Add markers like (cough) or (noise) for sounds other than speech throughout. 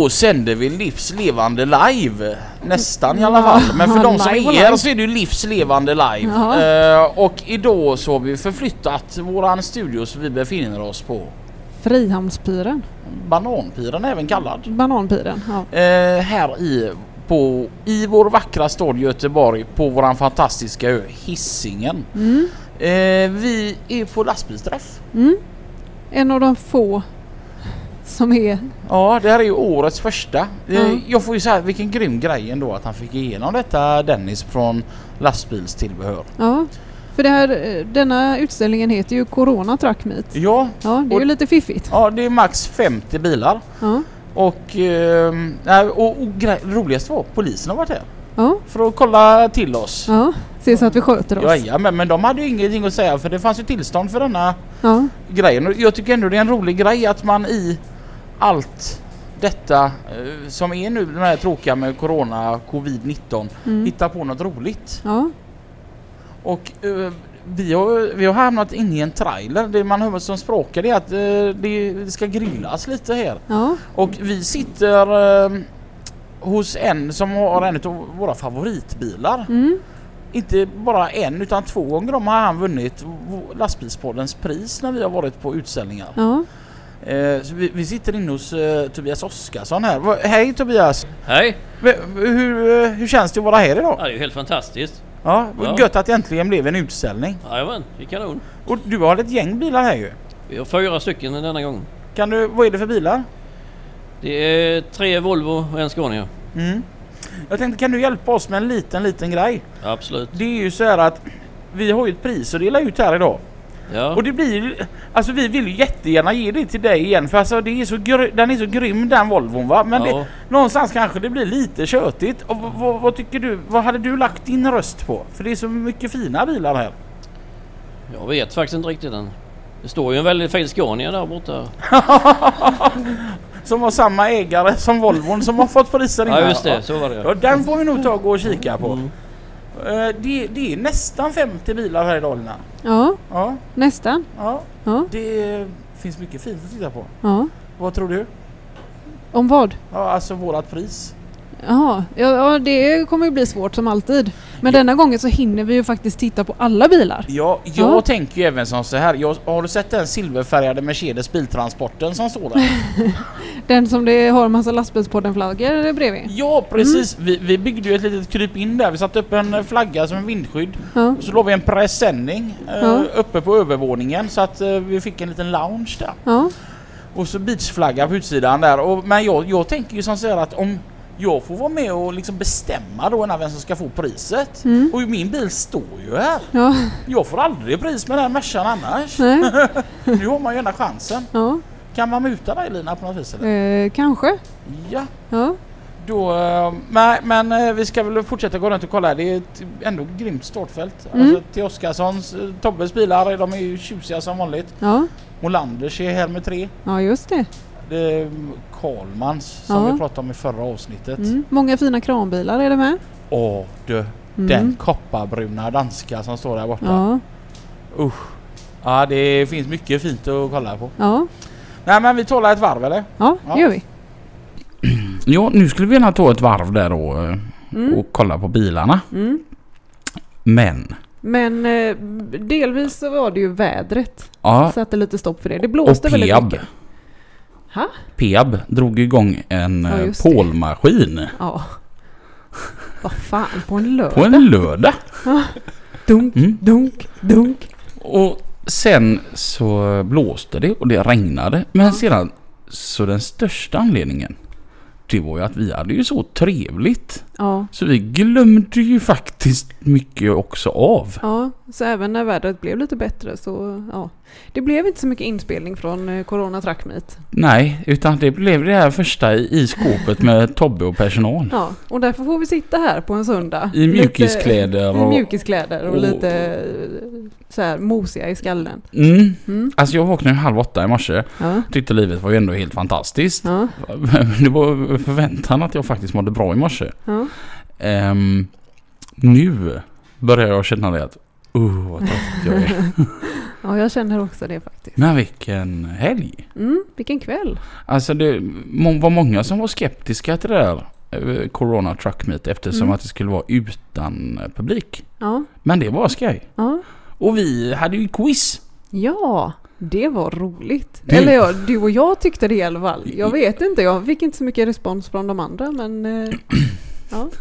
Då sänder vi livslevande live. Nästan i alla fall. Men för de som är här så är det ju livslevande live. Ja. Eh, och idag så har vi förflyttat våran studio så vi befinner oss på Frihamnspiren. Bananpiren även kallad. Bananpiren. Ja. Eh, här i, på, i vår vackra stad Göteborg på våran fantastiska ö Hisingen. Mm. Eh, vi är på lastbilsträff. Mm. En av de få som är... Ja, det här är ju årets första. Ja. Jag får ju säga vilken grym grej ändå att han fick igenom detta Dennis från lastbilstillbehör. Ja. För det här, denna utställningen heter ju Corona Truck Meet. Ja, Ja, det är Och- ju lite fiffigt. ja det är max 50 bilar. Ja. Och, eh, nej, och, och grej, roligast var polisen har varit här Ja. för att kolla till oss. Ja. Se så att vi sköter oss. Ja, men, men de hade ju ingenting att säga för det fanns ju tillstånd för denna Ja. grejen. Och Jag tycker ändå det är en rolig grej att man i allt detta eh, som är nu den här tråkiga med Corona, Covid-19 Mm. hittar på något roligt. Ja. Och eh, vi, har, vi har hamnat inne i en trailer. Det man hör som språkar är att eh, det, ska grillas lite här. Ja. Och vi sitter eh, hos en som har en av våra favoritbilar. Mm. Inte bara en utan två gånger om har han vunnit lastbilspoddens pris när vi har varit på utställningar. Ja. Eh, så vi, vi sitter inne hos eh, Tobias Oskarsson här. Hej Tobias! Hej! V- Hur, eh, hur känns det att vara här idag? Ja, det är ju helt fantastiskt. Ja, Ja. Gött att det äntligen blev en utställning. Jajamän, det är kanon. Och du har ett gäng bilar här ju. Vi har fyra stycken denna gång. Kan du, vad är det för bilar? Det är tre Volvo och en Scania. Mm. Jag tänkte kan du hjälpa oss med en liten liten grej? Absolut. Det är ju så här att vi har ju ett pris att dela ut här idag. Ja, Och det blir ju- Alltså vi vill ju jättegärna ge det till dig igen för alltså det är så den är så grym den Volvon va. Men ja. det, någonstans kanske det blir lite tjötigt. Och vad tycker du? Vad hade du lagt din röst på? För det är så mycket fina bilar här. jag vet faktiskt inte riktigt än. Det står ju en väldigt fin Scania där borta. (laughs) Som har samma ägare som Volvon som har fått priser innan. Ja just det, så var det Ja, den får vi nog ta och gå och kika på. Mm. Eh, Det, det är nästan 50 bilar här i Dalarna. Ja. Ja, Nästan. ja. Ja. Det finns mycket fint att titta på. Ja. Vad tror du? Om vad? Ja, alltså vårat pris. Jaha, ja, ja det kommer ju bli svårt som alltid. Men denna gången så hinner vi ju faktiskt titta på alla bilar. Ja, jag Ja. tänker ju även som så här. Jag, har du sett den silverfärgade Mercedes biltransporten som står där? (laughs) Den som det har en massa lastbilspodden-flaggor bredvid. ja, precis. Vi, vi byggde ju ett litet kryp in där. Vi satte upp en flagga som en vindskydd. Ja. Så låg vi en presenning eh, Ja. uppe på övervåningen så att eh, vi fick en liten lounge där. Ja. Och så beachflagga på utsidan där. Och, men jag, jag tänker ju som så här att om jag får vara med och liksom bestämma då när vem som ska få priset. Mm. Och min bil står ju här. Ja. Jag får aldrig pris med den Mercan annars. (laughs) Nu har man ju ena chansen. Ja. Kan man muta dig Lina på något vis eller? Eh, kanske. Ja. Ja. Då, eh, nej, men eh, vi ska väl fortsätta gå runt och kolla. Det är ett ändå grymt startfält. Mm. Alltså, till Oskarssons, eh, Tobbes bilar, de är ju tjusiga som vanligt. Ja. Molanders är här med tre. Ja, just det. Det är Karlmans som Ja. vi pratade om i förra avsnittet. Mm. Många fina kranbilar är det med. Åh du, Mm. den kopparbruna danska som står där borta. Ja. Usch. Ja, det finns mycket fint att kolla på. Ja. Nej men vi talar ett varv eller? Ja, Ja. det gör vi. (clears throat) Ja, nu skulle vi gärna ta ett varv där då eh, Mm. och kolla på bilarna. Mm. Men, Men eh, delvis så var det ju vädret. ja, Satte lite stopp för det. Det och blåste väldigt Peab. mycket. Ha? Peab drog igång en Ja, eh, pålmaskin Ja. Vad fan, på en lördag? på en lördag. Dunk, Mm. dunk, dunk. Och sen så blåste det och det regnade. Men sedan, så den största anledningen det var ju att vi hade ju så trevligt. Ja, Så vi glömde ju faktiskt mycket också av. ja, så även när vädret blev lite bättre så ja. Det blev inte så mycket inspelning från eh, Corona Track Meet. Nej, utan det blev det här första i, i skåpet med (laughs) Tobbe och personal. Ja, och därför får vi sitta här på en söndag. I mjukiskläder Lite, I och... mjukiskläder och, och- lite eh, så här mosiga i skallen. Mm. Mm. Alltså jag vaknade halv åtta i morse. Ja, Tyckte livet var ju ändå helt fantastiskt. ja, (laughs) Det var förväntan att jag faktiskt mådde bra i morse. ja. Ehm, nu börjar jag känna det att uh, vad trött jag är. (laughs) ja, jag känner också det faktiskt. Men vilken helg! Mm, vilken kväll. Alltså det var många som var skeptiska till det där eh, Corona Truck Meet eftersom Mm. att det skulle vara utan eh, publik. Ja, Men det var skoj. ja. Och vi hade ju quiz. Ja, det var roligt. Det- Eller ja, du och jag tyckte det i alla fall. Jag vet inte, jag fick inte så mycket respons från de andra men... (clears throat) ja. (laughs)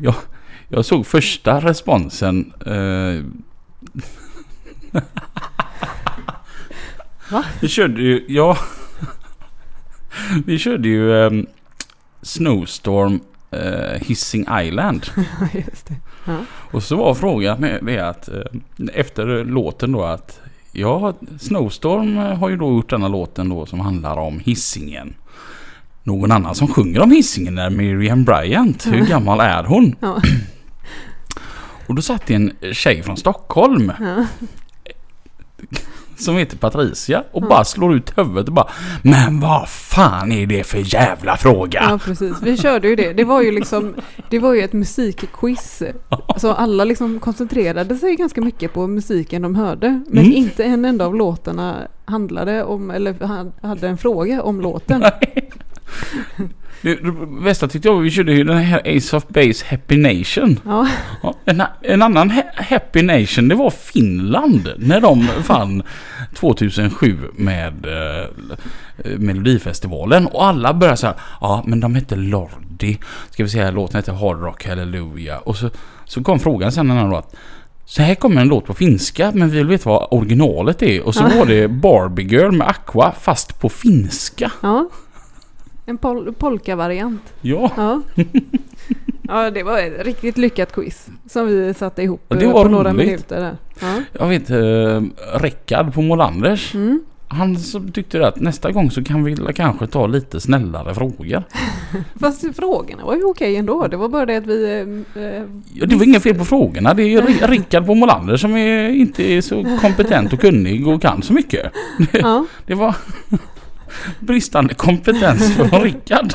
Jag, jag såg första responsen. Eh, Va? Vi körde ju, ja. Vi körde ju ehm, Snowstorm eh, Hissing Island. (laughs) Just det. Ja. Och så var frågan med det att eh, efter låten då att ja, Snowstorm har ju då gjort denna låten då som handlar om hissingen. Någon annan som sjunger om hissingen är Miriam Bryant. Hur gammal är hon? Ja. (clears throat) Och då satt det en tjej från Stockholm Ja. (laughs) som heter Patricia och bara slår ut huvudet och bara Men vad fan är det för jävla fråga? ja, precis. Vi körde ju det. Det var ju liksom, det var ju ett musikquiz. Så alla liksom koncentrerade sig ganska mycket på musiken de hörde. Men Mm. inte en enda av låtarna handlade om, eller hade en fråga om låten. Det, det bästa tyckte jag vi körde ju den här Ace of Base Happy Nation. Ja, Ja, en, en annan ha- Happy Nation det var Finland när de fann 2007 med eh, Melodifestivalen och alla började säga ja men de hette Lordi. Ska vi säga låten hette Hard Rock Hallelujah och så, så kom frågan sen en annan då att så här kommer en låt på finska men vi vill veta vad originalet är och så Ja. var det Barbie Girl med Aqua fast på finska. ja. En pol polka-variant. Ja, Ja. (laughs) ja, det var ett riktigt lyckat quiz som vi satte ihop Ja, det eh, var på några roligt. minuter. Där. Ja. jag vet eh, Rickard på Molanders. Mm. Han tyckte att nästa gång så kan vi kanske ta lite snällare frågor. (laughs) Fast frågorna var ju okej ändå. Det var bara det att vi... eh, eh, Ja, det var inget fel på frågorna. Det är ju Ri- Rickard på Molander som är, inte är så kompetent och kunnig och kan så mycket. ja, (laughs) Det var bristande kompetens från (laughs) Rickard.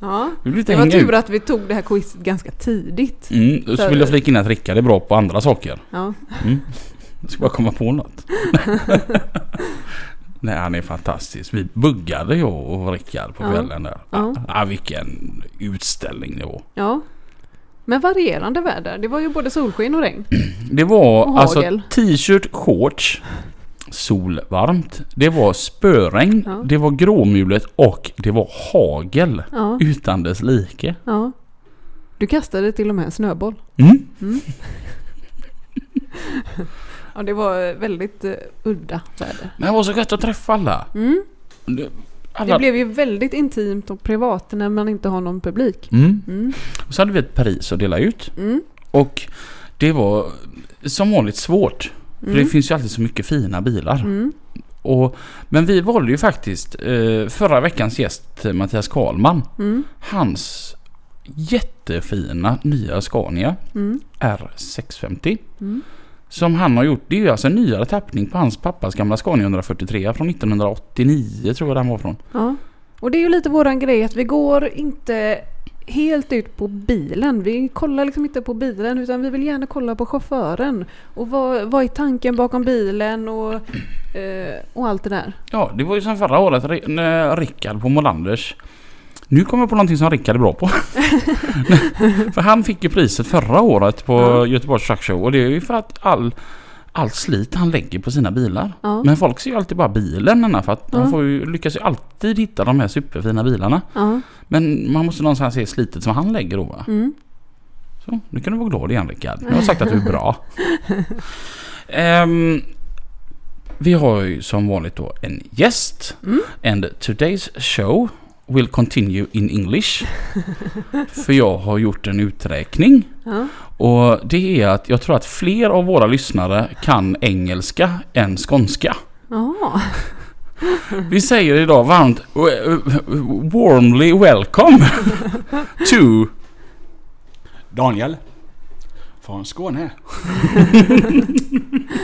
ja. Det var tur ut. att vi tog det här quizet ganska tidigt. Mm, och så vill jag flika in att Rickard är bra på andra saker. Ja, Mm. Jag ska bara komma på något. (laughs) Nej, han är fantastisk. Vi buggade jag och Rickard på Ja. kvällen där. Ja. Ah, vilken utställning det var. ja. Men varierande väder. Det var ju både solsken och regn. Det var Och alltså t-shirt, shorts, solvarmt, det var spöregn, Ja. det var gråmulet och det var hagel Ja, utan dess like. ja. Du kastade till och med en snöboll. Mm. (laughs) Ja, det var väldigt uh, udda väder. Men det var så gött att träffa alla. Mm. Det- alla. Det blev ju väldigt intimt och privat när man inte har någon publik. Mm. Mm. Och så hade vi ett pris att dela ut Mm. och det var som vanligt svårt. För Mm. det finns ju alltid så mycket fina bilar. Mm. Och, men vi valde ju faktiskt eh, förra veckans gäst Mattias Karlman. Mm. Hans jättefina nya Scania Mm. R650. Mm. Som han har gjort. Det är ju alltså en nyare tappning på hans pappas gamla Scania 143 från 1989 tror jag den var från. Ja. Och det är ju lite våran grej att vi går inte helt ut på bilen. Vi kollar liksom inte på bilen utan vi vill gärna kolla på chauffören. Och vad, vad är tanken bakom bilen och, eh, och allt det där. Ja, det var ju som förra året när Rickard på Molanders. Nu kommer jag på någonting som Rickard är bra på. (laughs) för han fick ju priset förra året på Ja. Göteborgs Truck Show och det är ju för att all, allt slit han lägger på sina bilar. Ja. Men folk ser ju alltid bara bilen för att Ja. han får ju, lyckas ju alltid hitta de här superfina bilarna. Ja. Men man måste någonstans se slitet som han lägger då? Mm. Så, nu kan du vara glad igen Rickard. Jag har sagt att du är bra. (laughs) Ehm, vi har ju som vanligt då en gäst. Mm. And today's show will continue in English. (laughs) För jag har gjort en uträkning. Ja. Och det är att jag tror att fler av våra lyssnare kan engelska än skånska. Ja. (laughs) Vi säger idag varmt warmly welcome (laughs) to Daniel. Från Skåne.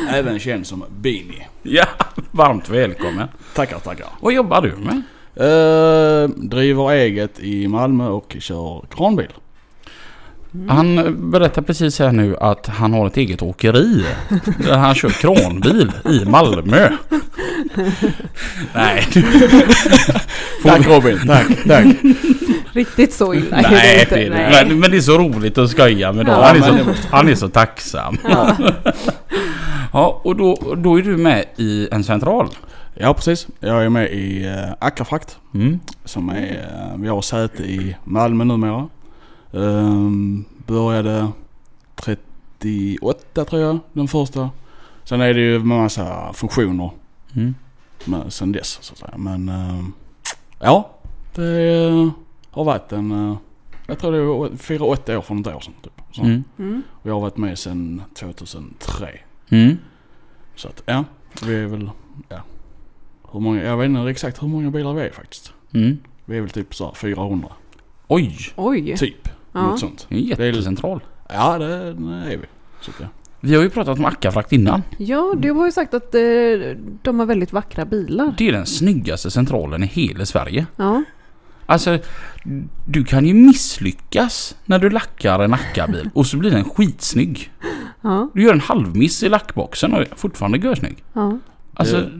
Även känd som Beanie. Ja, varmt välkommen. Tackar, tackar. Vad jobbar du med? Eh, driver eget i Malmö och kör kranbil. Han berättar precis här nu att han har ett eget åkeri. Där han kör kranbil i Malmö. Nej, Tack Robin, tack, tack. Riktigt så illa är det nej, inte. det det. Men, men det är så roligt att skoja med dem. Ja, Han är, men- så, han är så tacksam. Ja. Ja, och då, då är du med i en central. Ja precis. Jag är med i uh, Ackerfrakt. Mm. Som är, eh, vi har säte i Malmö numera. Um, började 38 tror jag, den första. Sen är det ju massa funktioner Mm. med, sen dess så att säga. Men ehm, ja, det eh, har varit en, eh, jag tror det är fyra, åtta år för något år sedan typ. Så. Mm. Mm. Och jag har varit med sedan 2003. Mm. Så att ja, vi är väl, ja. Hur många, jag vet inte exakt hur många bilar vi är faktiskt. Mm. Vi är väl typ så här 400. Oj, Oj. Typ. Ja. Något sånt. det är en jättecentral. Ja det, är vi. Så att, ja. Vi har ju pratat om Accafrakt innan. Ja, du har ju sagt att eh, de har väldigt vackra bilar. Det är den snyggaste centralen i hela Sverige. Ja. Alltså, du kan ju misslyckas när du lackar en Acca-bil och så blir den skitsnygg. Ja. Du gör en halvmiss i lackboxen och är fortfarande görsnygg. Ja. Alltså,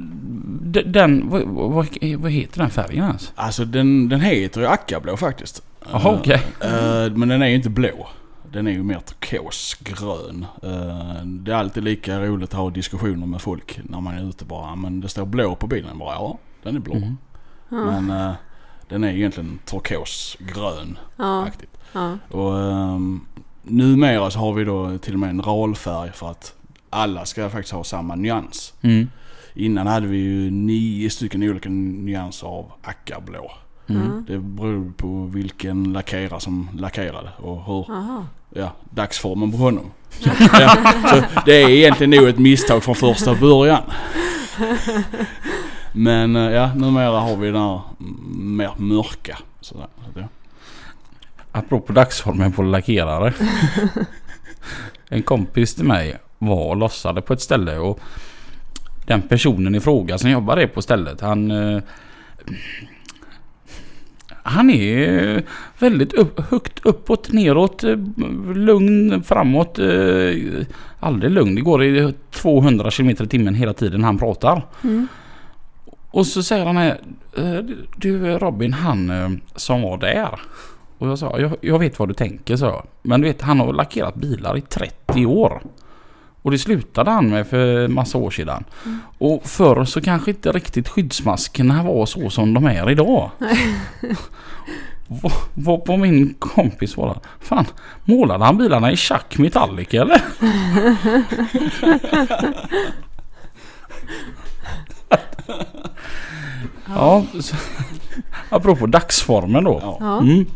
den, vad, vad, vad heter den färgen ens? Alltså den, den heter ju Ackablå faktiskt. Jaha, Eh, okej. eh, men den är ju inte blå. Den är ju mer turkosgrön. Uh, det är alltid lika roligt att ha diskussioner med folk när man är ute bara. Men det står blå på bilen. Bara ja, den är blå. Mm. Men eh, den är egentligen turkosgrön Ja. aktigt. Ja. Och um, numera så har vi då till och med en ralfärg för att alla ska faktiskt ha samma nyans. Mm. Innan hade vi ju nio stycken olika nyanser av ackablå. Mm. Det beror på vilken lackerare som lackerade och hur, Aha. ja, dagsformen på honom. Så, ja, så det är egentligen nog ett misstag från första början. Men eh, ja, numera har vi den här mm, mer mörka. Sådär, så att, ja. Apropå dagsformen på lackerare. (laughs) en kompis till mig var och lossade på ett ställe och den personen i fråga som jobbade på stället han... eh, Han är väldigt upp, högt uppåt, neråt, eh, lugn, framåt. eh, Aldrig lugn. Det går i 200 km i timmen hela tiden han pratar. Mm. Och så säger han här, du Robin han som var där. Och jag sa, jag, jag vet vad du tänker så. Men du vet han har lackerat bilar i 30 år. Och det slutade han med för massa år sedan. Och förr så kanske inte riktigt skyddsmaskerna var så som de är idag. Vad- på min kompis var Fan, målade han bilarna i Chuck Metallic eller? (laughs) ja, så, apropå dagsformen då. Ja. Mm.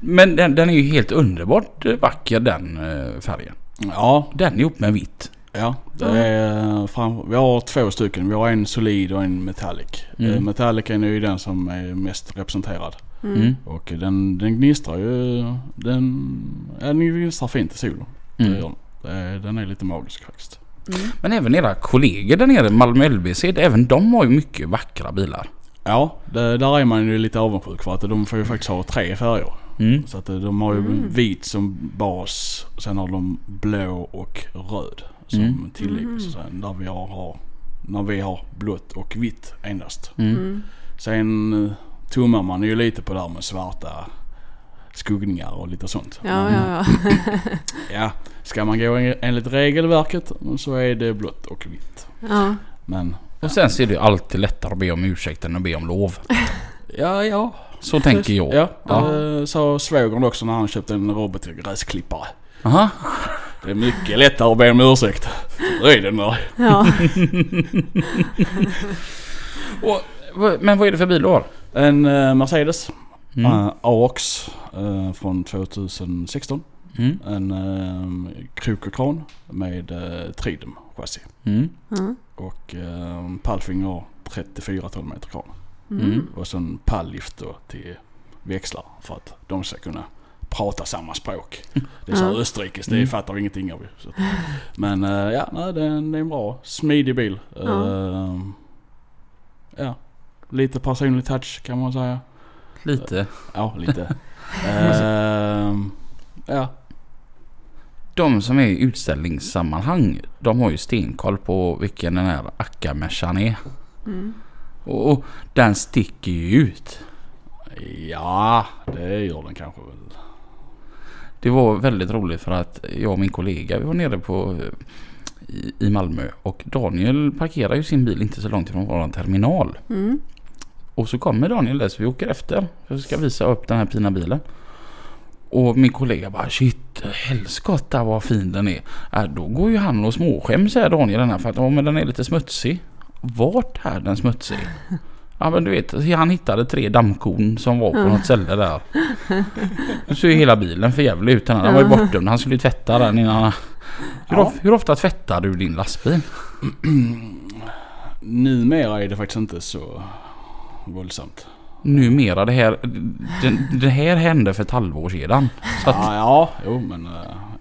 Men den, den är ju helt underbart vacker den eh, färgen. Ja, Den ihop med vitt. ja. Det är fram, vi har två stycken. Vi har en solid och en metallic. Mm. Mm. Metallic är ju den som är mest representerad. Mm. Och den, den gnistrar ju. Den, ja, den gnistrar fint i solen. Mm. Den är lite magisk faktiskt. Mm. Men även era kollegor där nere, Malmö LBC, även de har ju mycket vackra bilar. Ja, det, där är man ju lite avundsjuk för att de får ju faktiskt ha tre färger. Mm. Så att eh, de har ju Mm. vit som bas. Sen har de blå och röd som Mm. tillägg. Mm. Så sen, där vi har, har, när vi har blått och vitt endast. Mm. Mm. Sen eh, tummar man ju lite på det här med svarta skuggningar och lite sånt. Ja, Men, ja, ja. (laughs) ja. Ska man gå en- enligt regelverket så är det blått och vitt. ja. Men Och sen så är det ju alltid lättare att be om ursäkt än att be om lov. ja, ja. Så tänker jag. Ja, Ja. det sa svågern också när han köpte en robotgräsklippare. Aha. Det är mycket lättare att be om ursäkt. Röj den där. ja. (laughs) Och, men vad är det för bil du har? En eh, Mercedes Mm. uh, AOX eh, från 2016. Mm. En uh, krok och kran med uh, Tridem chassi. Mm. Och uh, Palfinger 34 12 meter kran. Mm. Mm. Och så en palllift då till växlar för att de ska kunna prata samma språk. (laughs) Det är så Ja. österrikiskt, det Mm. fattar ingenting av. Så. Men eh, ja, nej, det, är en, det är en bra, smidig bil. Eh, ja, lite personlig touch kan man säga. Lite. Ja, lite. (laughs) Eh, ja, De som är i utställningssammanhang, de har ju stenkoll på vilken den här Akka-Mercan är. Mm. Och, och den sticker ju ut. ja, det gör den kanske väl. Det var väldigt roligt för att jag och min kollega vi var nere på i, i Malmö och Daniel parkerar ju sin bil inte så långt ifrån vår terminal. Mm. Och så kommer Daniel där så vi åker efter. Jag ska visa upp den här fina bilen. Och min kollega bara shit helskotta vad fin den är. Äh, då går ju han och småskäms säger Daniel den här för att ja, men den är lite smutsig. Vart är den smutsig? Ja men du vet han hittade tre dammkorn som var på något ställe där. Nu ser ju hela bilen för jävligt ut. Den var ju bortdömd. Han skulle ju tvätta den innan. Hur, of, hur ofta tvättar du din lastbil? (clears throat) Numera är det faktiskt inte så våldsamt. Numera det här. Det, det här hände för ett halvår sedan. Att, Ja, ja, jo men eh,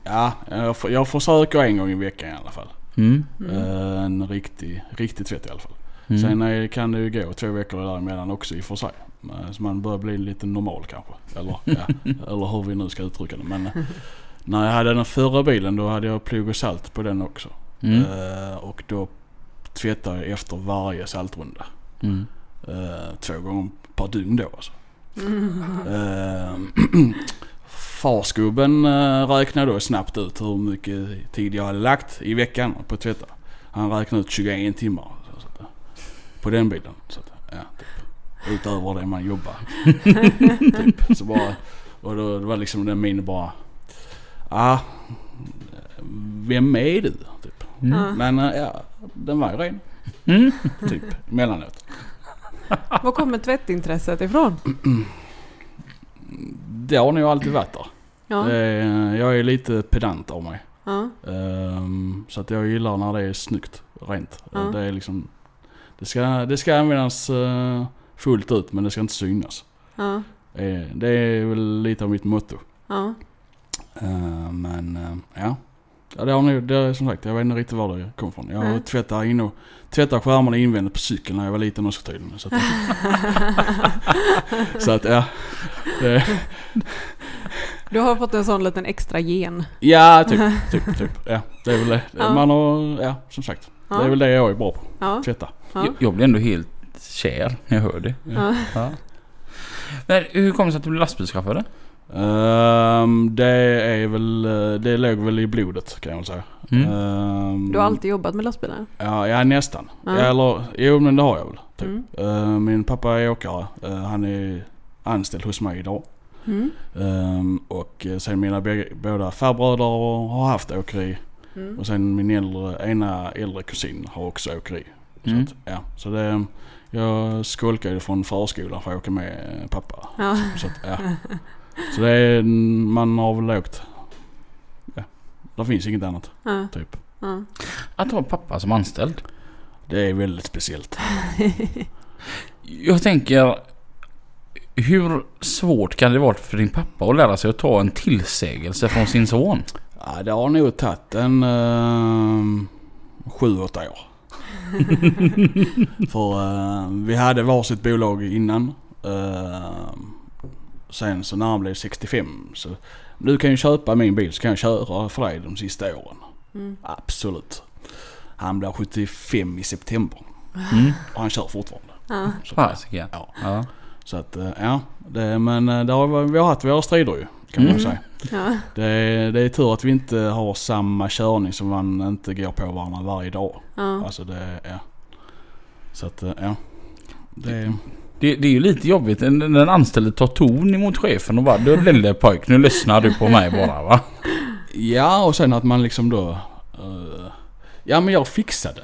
ja, jag, får- jag försöker en gång i veckan i alla fall. Mm, Eh, en riktig, riktig tvätt i alla fall. mm. Sen är, kan det ju gå två veckor däremellan också i och för sig. Eh, Så man börjar bli lite normal kanske. Eller, (laughs) ja, eller hur vi nu ska uttrycka det. Men eh, när jag hade den förra bilen då hade jag plog och salt på den också. Mm, Eh, och då tvättade jag efter varje saltrunda. mm. Eh, två gånger per dygn då alltså. (laughs) Eh, (clears throat) farsgubben uh, räknade då snabbt ut hur mycket tid jag hade lagt i veckan på att tvätta. Han räknade ut 21 timmar. Så, att, eh, på den bilen. Så att, ja, typ. Utöver det man jobbar. (laughs) typ. Så bara, och då det var liksom den min bara. Ah, vem är du? Typ. Ja. Men eh, ja, den var ju ren. Mm. Typ emellanåt. Var kommer tvättintresset ifrån? (clears throat) Det har nog alltid varit där. Ja. Är, jag är lite pedant av mig. Ja. Ehm, så att jag gillar när det är snyggt rent. Ja. Det är liksom... Det ska, det ska användas eh, fullt ut men det ska inte synas. Ja. Eh, det är väl lite av mitt motto. Ja. Ehm, men eh, ja. Ja det har nog, det är som sagt jag vet inte riktigt var det kom ifrån. Jag Nej. tvättar in och tvättar skärmarna invändigt på cykeln när jag var liten också tydligen. Så att, (laughs) så att ja. Du har fått en sån liten extra gen. ja typ, typ, typ. Ja det är väl det. Ja. Man har, ja som sagt. Ja. Det är väl det jag är bra på. Ja. Tvätta. Ja. Jag, jag blir ändå helt kär när jag hör det. Ja. Ja. Men hur kommer det sig att du blev lastbilschaufför? Ehm, det är väl, eh, det låg väl i blodet kan jag väl säga. Mm. Ehm, Du har alltid jobbat med lastbilar? Ja, ja nästan. Ja. Eller, jo men det har jag väl. Typ. Mm. Ehm, min pappa är åkare. Ehm, han är anställd hos mig idag. Mm. Ehm, och eh, sen mina båda farbröder har haft åkeri. Mm. Och sen min äldre, ena äldre kusin har också åkeri. Mm. Så, att, ja, så det, jag skolkade från förskolan för att åka med pappa. Ja. Så, att, ja. (laughs) så det är, man har väl åkt. Ja, det finns inget annat Ja. typ. Ja. Att ha pappa som anställd. Det är väldigt speciellt. Jag tänker hur svårt kan det vara för din pappa att lära sig att ta en tillsägelse från sin son? Ja, det har nog tagit en uh, sju, åtta år. (laughs) För eh, vi hade varsitt bolag innan. Eh, sen så när han blev 65 så du kan ju köpa min bil så kan jag köra för dig de sista åren. Mm. Absolut. Han blir 75 i september Mm. och han kör fortfarande. Ja. Så, Fasiken. Ja. Ja. så att eh, ja, det, men eh, det har, vi har haft våra strider ju kan man Mm. säga. Ja. Det är, det är tur att vi inte har samma körning som man inte går på varandra varje dag. Ja. Alltså det, ja. Så att, eh, ja. Det, Det, det är ju lite jobbigt när den anställde tar ton emot chefen och bara du lille pojk nu lyssnar du på mig bara va? ja och sen att man liksom då... eh, ja men jag fixade.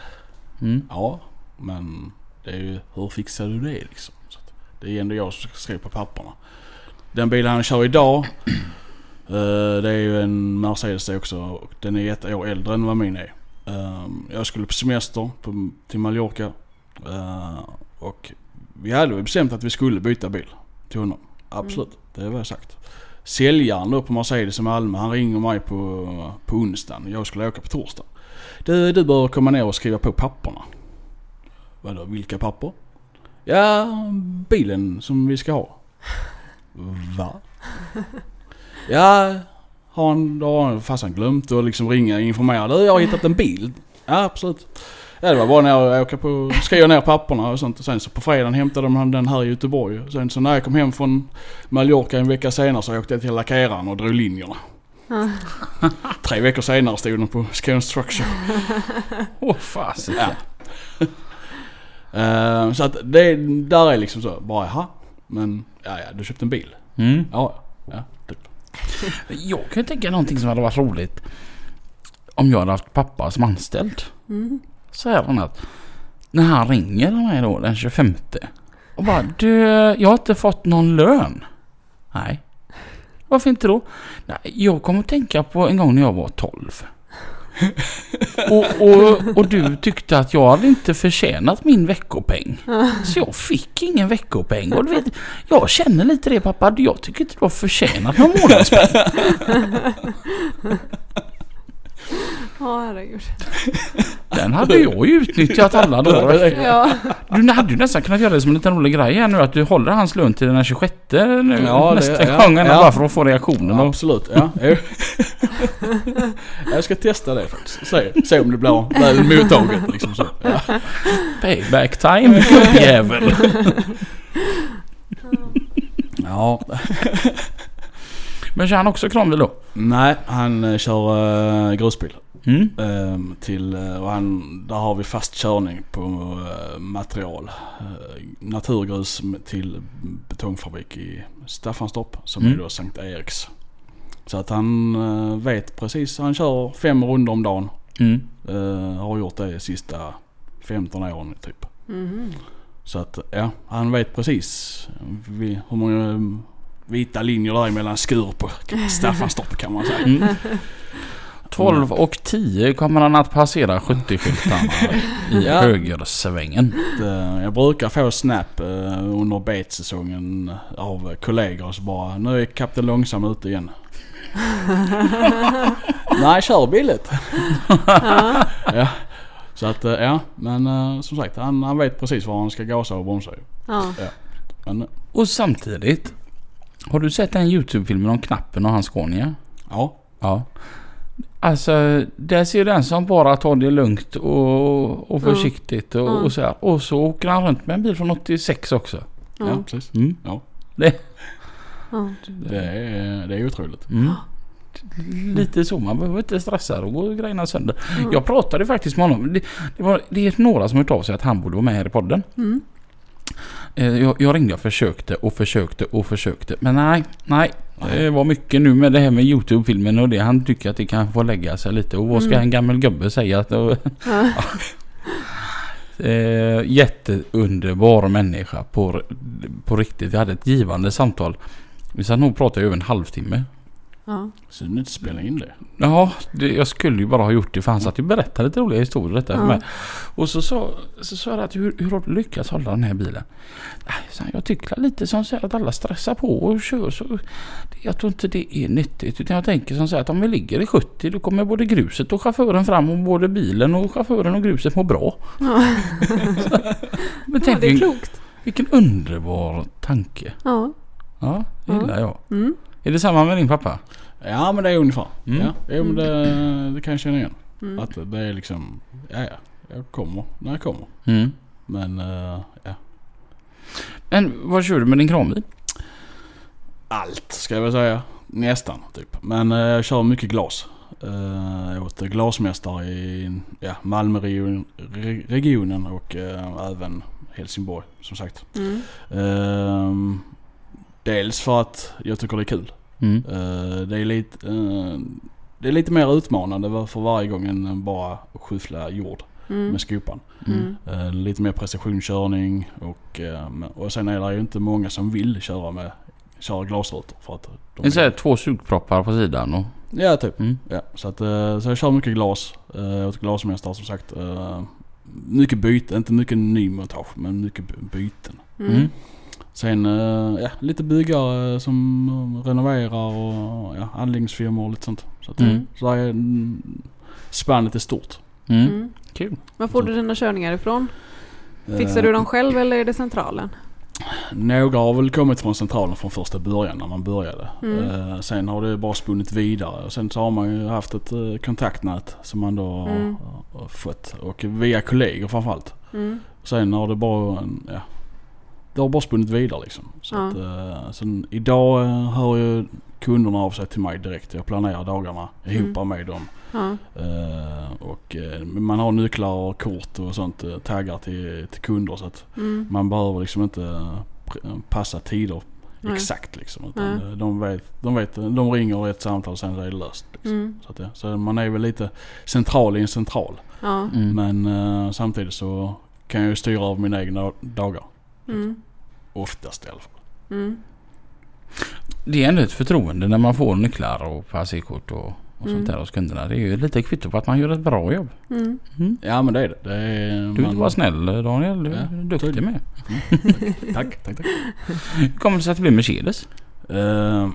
Mm. Ja, men det är ju hur fixar du det liksom? Så Det är ändå jag som skriva på papperna. Den bilen han kör idag, eh, det är ju en Mercedes också. och Den är ett år äldre än vad min är. Eh, jag skulle på semester på, till Mallorca. eh, och vi hade väl bestämt att vi skulle byta bil till honom. Absolut, det var jag sagt. Säljaren då på Mercedes i Malmö, han ringer mig på, på onsdagen. Jag skulle åka på torsdag. Du, du bör komma ner och skriva på papperna. Vadå, vilka papper? Ja, bilen som vi ska ha. Va? Ja, har han, då har farsan glömt att liksom ringa och informera. Du, jag har hittat en bil. Ja, absolut. Ja, det var bara när jag åka på, skriva ner papperna och sånt. Och sen så på fredagen hämtade de den här i Göteborg. Och sen så när jag kom hem från Mallorca en vecka senare så åkte jag till lackeraren och drog linjerna. Ja. (laughs) Tre veckor senare stod den på Skåne Structure. (laughs) Åh fasiken. Ja. Eh, så att det där är liksom så, bara jaha. Men ja, ja, du köpte en bil. Mm. Ja, ja, typ. (laughs) Jag kan tänka någonting som hade varit roligt. Om jag hade haft pappa som anställd. Mm. Så här att när han ringer mig då den 25 och bara du, jag har inte fått någon lön. Nej. Varför inte då? Nej, jag kommer att tänka på en gång när jag var 12. (laughs) och, och, och du tyckte att jag hade inte förtjänat min veckopeng. Så jag fick ingen veckopeng. Och du vet, jag känner lite det pappa. Jag tycker inte du har förtjänat någon månadspeng. (laughs) Ja, herregud. Den hade jag ju utnyttjat alla (laughs) dagar. Ja. Du hade ju nästan kunnat göra det som en liten rolig grej här nu att du håller hans lön till den 26 nu Ja, det- nästa ja, gång. ja. Bara för att få reaktionen. Och, Absolut, ja. jag ska testa det faktiskt. Se, se om det blir väl mottaget liksom så. Ja. payback time gubbjävel. ja. (laughs) Men kör han också kranbil då? Nej, han eh, kör uh, grusbil. Mm. Ehm, till, eh, och han, där har vi fast körning på eh, material. Uh, naturgrus till betongfabrik i Staffanstorp som Mm. är då Sankt Eriks. Så att han eh, vet precis, han kör fem runder om dagen. Mm. Har gjort det de sista 15 åren typ. Mhm. Så att ja, han vet precis vi, hur många vita linjer det är mellan Skurup och Staffanstorp kan man säga. Mm. 12 och 10 kommer han att passera 70-skyltarna i Ja. högersvängen. Jag brukar få snap eh, under betsäsongen av kollegor så bara nu är Kapten Långsam ute igen. (laughs) Nej, kör billigt. (laughs) ja. Så att eh, ja, men eh, som sagt han, han vet precis var han ska gasa och bromsa ju. Ja. Men Och samtidigt. Har du sett den YouTube-filmen om knappen och hans Scania? ja, Ja. Alltså, där ser den som bara tar det lugnt och, och Mm. försiktigt och, Mm. och så här. Och så åker han runt med en bil från 86 också. ja, Ja. precis. Mm. Ja. Det, Ja. Det är, det är otroligt. mm. Lite så, man behöver inte stressa och gå grejerna sönder. Mm. Jag pratade faktiskt med honom. Det, det, var, det är några som har hört av sig att han borde vara med här i podden. Eh, Jag, jag ringde och försökte och försökte och försökte. Men nej, nej. Det var mycket nu med det här med YouTube-filmen och det. Han tycker att det kan få lägga sig lite. Och vad ska Mm. en gammal gubbe säga? Att, Ja. (laughs) eh, jätteunderbar människa på, på riktigt. Vi hade ett givande samtal. Vi satt nog och pratade i över en halvtimme. Ja. Så du inte spela in det. Ja, det, jag skulle ju bara ha gjort det för han satt ju och berättade lite roliga historier detta för Ja. mig. Och så sa så, sa jag att hur, hur har du lyckats hålla den här bilen? Nej, jag tycker lite som så att alla stressar på och kör så. det- Jag tror inte det är nyttigt. Utan jag tänker som så här att om vi ligger i 70 då kommer både gruset och chauffören fram och både bilen och chauffören och gruset mår bra. Ja. (laughs) Men ja, tänk det är vilken, klokt. vilken underbar tanke. Ja. Ja, det Ja. gillar jag. Mm. Är det samma med din pappa? Ja men det är ungefär. Mm. Ja, jo, men det, det kan jag känna igen. Mm. Att det är liksom, ja ja, jag kommer när jag kommer. Mm. Men eh, ja. Men vad kör du med din kranbil? Allt ska jag väl säga. Nästan typ. Men eh, jag kör mycket glas. Uh, jag åt glasmästare i ja, Malmöregionen re- regionen och eh, även Helsingborg som sagt. Mm. Dels för att jag tycker det är kul. Mm. Eh, det, är lite, eh, det är lite mer utmanande för varje gång än bara att skyffla jord. Mm. med skopan. Mm. Eh, lite mer precisionskörning och, och sen är det ju inte många som vill köra med köra glasrutor för att de Det är här, två sugproppar på sidan och... Ja, typ. Mm. Ja, så, att, så jag kör mycket glas. Jag är ett glasmästare som sagt. Mycket byte, inte mycket nymontage men mycket by- byten. Sen eh, ja, lite byggare som eh, renoverar och ja, anläggningsfirmor och lite sånt. Så, att, Mm. så där är, spannet är stort. Mm. Mm. Kul. Var får du dina körningar ifrån? Fixar Eh, du dem själv eller är det centralen? Några har väl kommit från centralen från första början när man började. Mm. Eh, sen har det bara spunnit vidare. Sen så har man ju haft ett eh, kontaktnät som man då har- Mm. har fått. Och via kollegor framförallt. Mm. Sen har det bara, ja, det har bara spunnit vidare liksom. Så Ja. att, eh, sen idag eh, hör ju kunderna av sig till mig direkt. Jag planerar dagarna ihop Mm. med dem. Ja. Eh, och eh, man har nycklar och kort och sånt, taggar till, till kunder så att Mm. man behöver liksom inte passa tider Nej. exakt liksom. Utan Nej. de vet, de vet, de ringer ett samtal och sen är det löst. Liksom. Mm. Så, att, ja, så man är väl lite central i en central. Ja. Mm. Men eh, samtidigt så kan jag ju styra av mina egna dagar. Mm. Oftast i alla fall. Mm. Det är ändå ett förtroende när man får nycklar och passerkort och, och Mm. sånt där hos kunderna. Det är ju lite kvitto på att man gör ett bra jobb. Mm. Mm. Ja men det är det. det är, Du var snäll Daniel. Du Ja, är duktig tydligt. med. Tack, tack, tack. Hur kommer det sig att det blir Mercedes? Eh,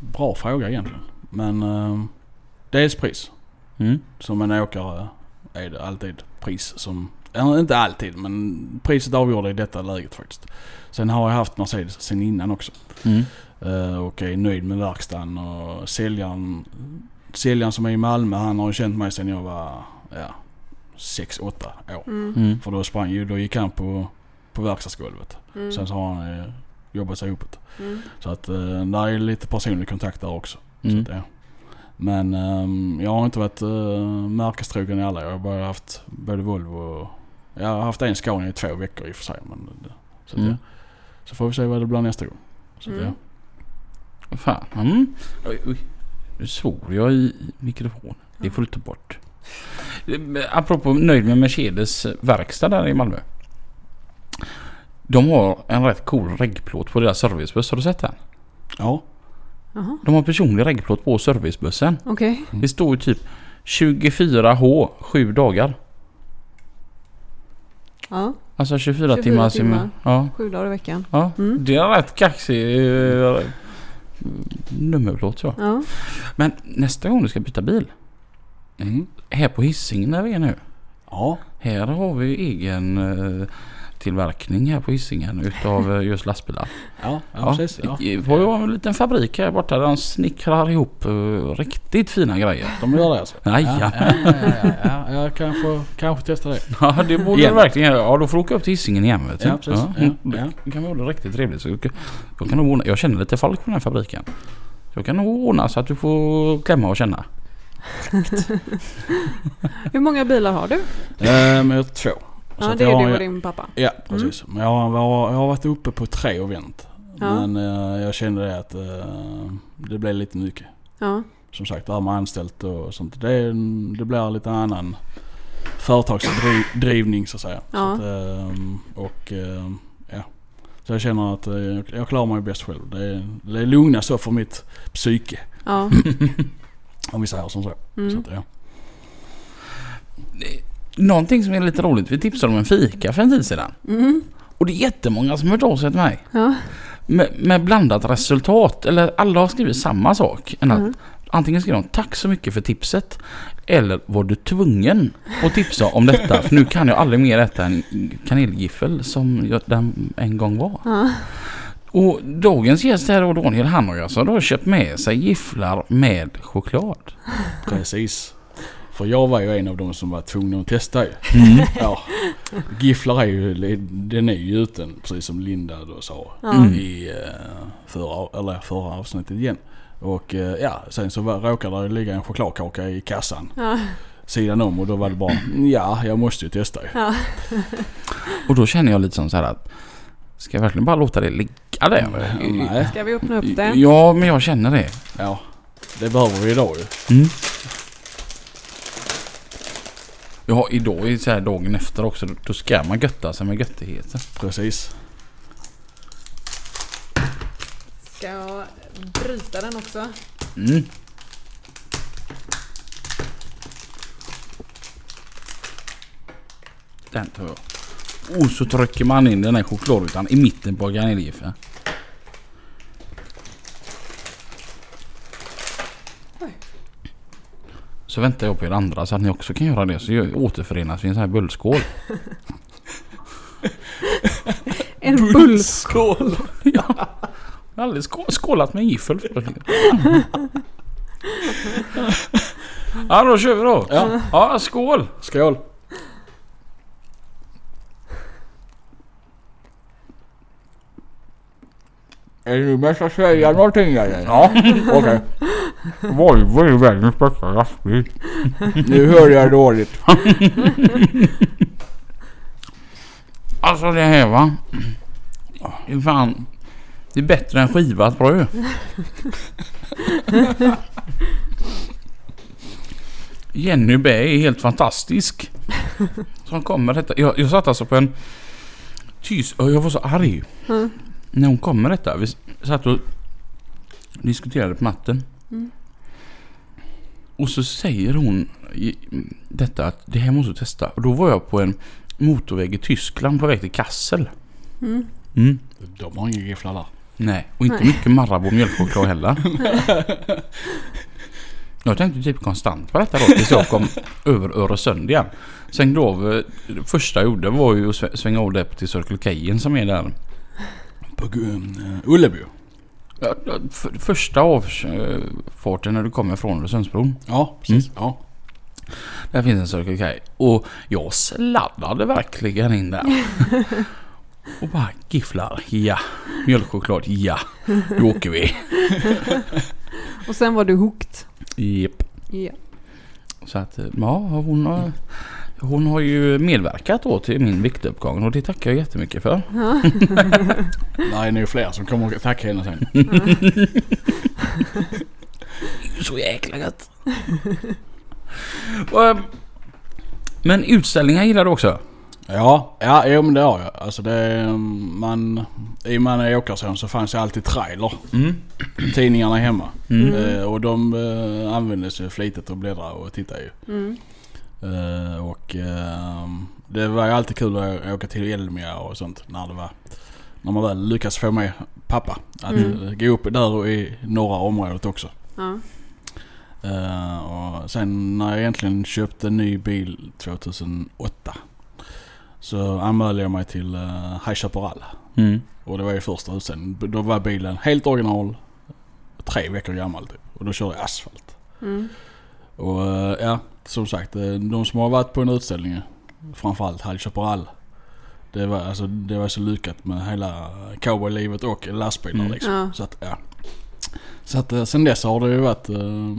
bra fråga egentligen. Men uh, dels pris. Mm. Som en åkare är det alltid pris som... Eller inte alltid men priset avgör det i detta läget faktiskt. Sen har jag haft Mercedes sen innan också. Mm. Eh, och är nöjd med verkstaden och säljaren, säljaren som är i Malmö han har ju känt mig sen jag var ja, 6-8 år. Mm. Mm. För då sprang ju, då gick han på, på verkstadsgolvet. Mm. Sen så har han eh, jobbat sig uppåt. Mm. Så att eh, där är lite personlig kontakt där också. Så Mm. att, ja. Men ehm, jag har inte varit uh, märkestrogen i alla. Jag har bara haft både Volvo och... Jag har haft en Scania i två veckor i och för sig. Men, så, att, Mm. ja. så får vi se vad det blir nästa gång. Så Mm. ja. Fan. Mm. Oj, oj. Nu svor jag i mikrofon. Det får du ta bort. Eh, Apropå nöjd med Mercedes verkstad där i Malmö. De har en rätt cool reggplåt på deras servicebuss. Har du sett den? ja. De har personlig reggplåt på servicebussen. Okej. Det står ju typ 24H 7 dagar. Ja. Alltså 24, 24 timmar. timmar. Ja, Sju dagar i veckan. ja. Mm. Det är en rätt kaxig uh, nummerplåt så. Ja. Men nästa gång du ska byta bil. Mm. Här på Hisingen där vi är nu. Ja. Här har vi egen eh, tillverkning här på Hisingen utav eh, just lastbilar. Ja, ja, precis. Ja. Har ju en liten fabrik här borta där de snickrar ihop eh, riktigt fina grejer. De gör det alltså? Nej, ja, ja. ja, ja, ja, ja. Jag kan få, kanske testa det. Ja, det borde du verkligen göra. Ja, då får du åka upp till Hisingen igen vet du. Ja, precis. Ja, mm, ja. Det kan vara riktigt trevligt. Så jag, jag, kan ordna, jag känner lite folk på den här fabriken. Jag kan nog ordna så att du får klämma och känna. (laughs) Hur många bilar har du? Eh, jag har två. Så Ja, att det är du och din pappa. Ja, precis. Men jag har, jag, har, varit uppe på tre event. Ja. Men eh, jag kände det att eh, det blev lite mycket. Ja. Som sagt, det här med anställt och sånt. Det, det blir lite annan företagsdrivning så att säga. Så Ja. att, eh, och eh, ja. Så jag känner att eh, jag- klarar mig bäst själv. Det är, det är lugna så för mitt psyke. Ja. (laughs) Om vi säger som så. så Mm. att, ja. Någonting som är lite roligt. Vi tipsade om en fika för en tid sedan. Mm. Och det är jättemånga som har hört av sig till mig. Ja. Med, med blandat resultat. Eller alla har skrivit samma sak. Mm. Antingen skriver de tack så mycket för tipset. Eller var du tvungen att tipsa om detta? För nu kan jag aldrig mer äta en kanelgiffel som jag, den en gång var. Ja. Och dagens gäst här då Daniel han har alltså då köpt med sig gifflar med choklad. Precis. För jag var ju en av de som var tvungna att testa ju. Mm. (laughs) Ja. Gifflar är ju, den är ju uten precis som Linda då sa. Mm. i eh, förra, eller förra avsnittet igen. Och eh, ja, sen så var, råkade det ligga en chokladkaka i kassan Ja. sidan om och då var det bara ja, jag måste ju testa ju. Ja. (laughs) Och då känner jag lite som så här att Ska jag verkligen bara låta det ligga där? Nej, Ska vi öppna upp det? Ja men jag känner det. ja. Det behöver vi idag ju. Mm. Ja, idag är så här dagen efter också. Då- ska man götta sig med göttigheter. Precis. Ska jag bryta den också? Mm. Den tar jag. Och så trycker man in den här chokladrutan i mitten på vaniljgiften. Så väntar jag på er andra så att ni också kan göra det. Så gör- återförenas vi i en sån här bullskål. (laughs) En bull. Skål! (laughs) ja. Jag har aldrig skå- skålat med giffel förut. (laughs) Ja då kör vi då. Ja. Ja skål. Skål! Är du med att säga någonting eller? Ja. (laughs) Okej, Volvo är världens bästa lastbil. nu hör jag dåligt. (laughs) Alltså det här va. Det är fan. Det är bättre än skivat bröd. (laughs) Jenny Berg är helt fantastisk. Som kommer detta. Jag, jag satt alltså på en tysk... och Jag var så arg. Mm. När hon kom med detta. Vi satt och diskuterade på natten. Mm. Och så säger hon detta att det här måste du testa. Och då var jag på en motorväg i Tyskland på väg till Kassel. Mm. Mm. De har inga gifflar där. Nej, och inte Nej. mycket Marabou mjölkchoklad heller. (laughs) Jag tänkte typ konstant på detta då tills jag kom över Öresund igen. Sen då, eh, första jag gjorde var ju att svä- svänga av det till Circle K som är där. På uh, Ulleby. Ja, ja, för, första avfarten när du kommer från Öresundsbron. Ja, precis. Ja. Där finns en Circle K. Och jag sladdade verkligen in där. (laughs) Och bara gifflar, ja. Mjölkchoklad, ja. Då åker vi. (laughs) Och sen var du hooked. Japp. Ja. Så att eh, ja, hon har, hon har ju medverkat då till min viktuppgång och det tackar jag jättemycket för. (laughs) Där är nog fler som kommer att tacka henne sen. (laughs) Så jäkla gött. Och, eh, Men utställningar gillar du också? Ja, ja jo, men det har jag. Alltså det, man, I och med när jag är åkarson så fanns det alltid trailer. Mm. Tidningarna hemma. Mm. Eh, och de eh, användes ju flitigt och bläddra och titta ju. Mm. Eh, och ehm, det var ju alltid kul att åka till Elmia och sånt när det var när man väl lyckas få med pappa att Mm. gå upp där och i norra området också. Ja. Eh, och sen när jag egentligen köpte en ny bil 2008 så anmälde jag mig till uh, High Chaparral. Mm. Och det var ju första utställningen. Då var bilen helt original. Tre veckor gammal typ. Och då körde jag asfalt. Mm. Och eh, ja, som sagt. eh, De som har varit på en utställning, framförallt High Chaparral. Det var, alltså, det var så lyckat med hela cowboylivet och lastbilar Mm. liksom. Ja. Så att ja. Så att eh, sen dess har det ju varit,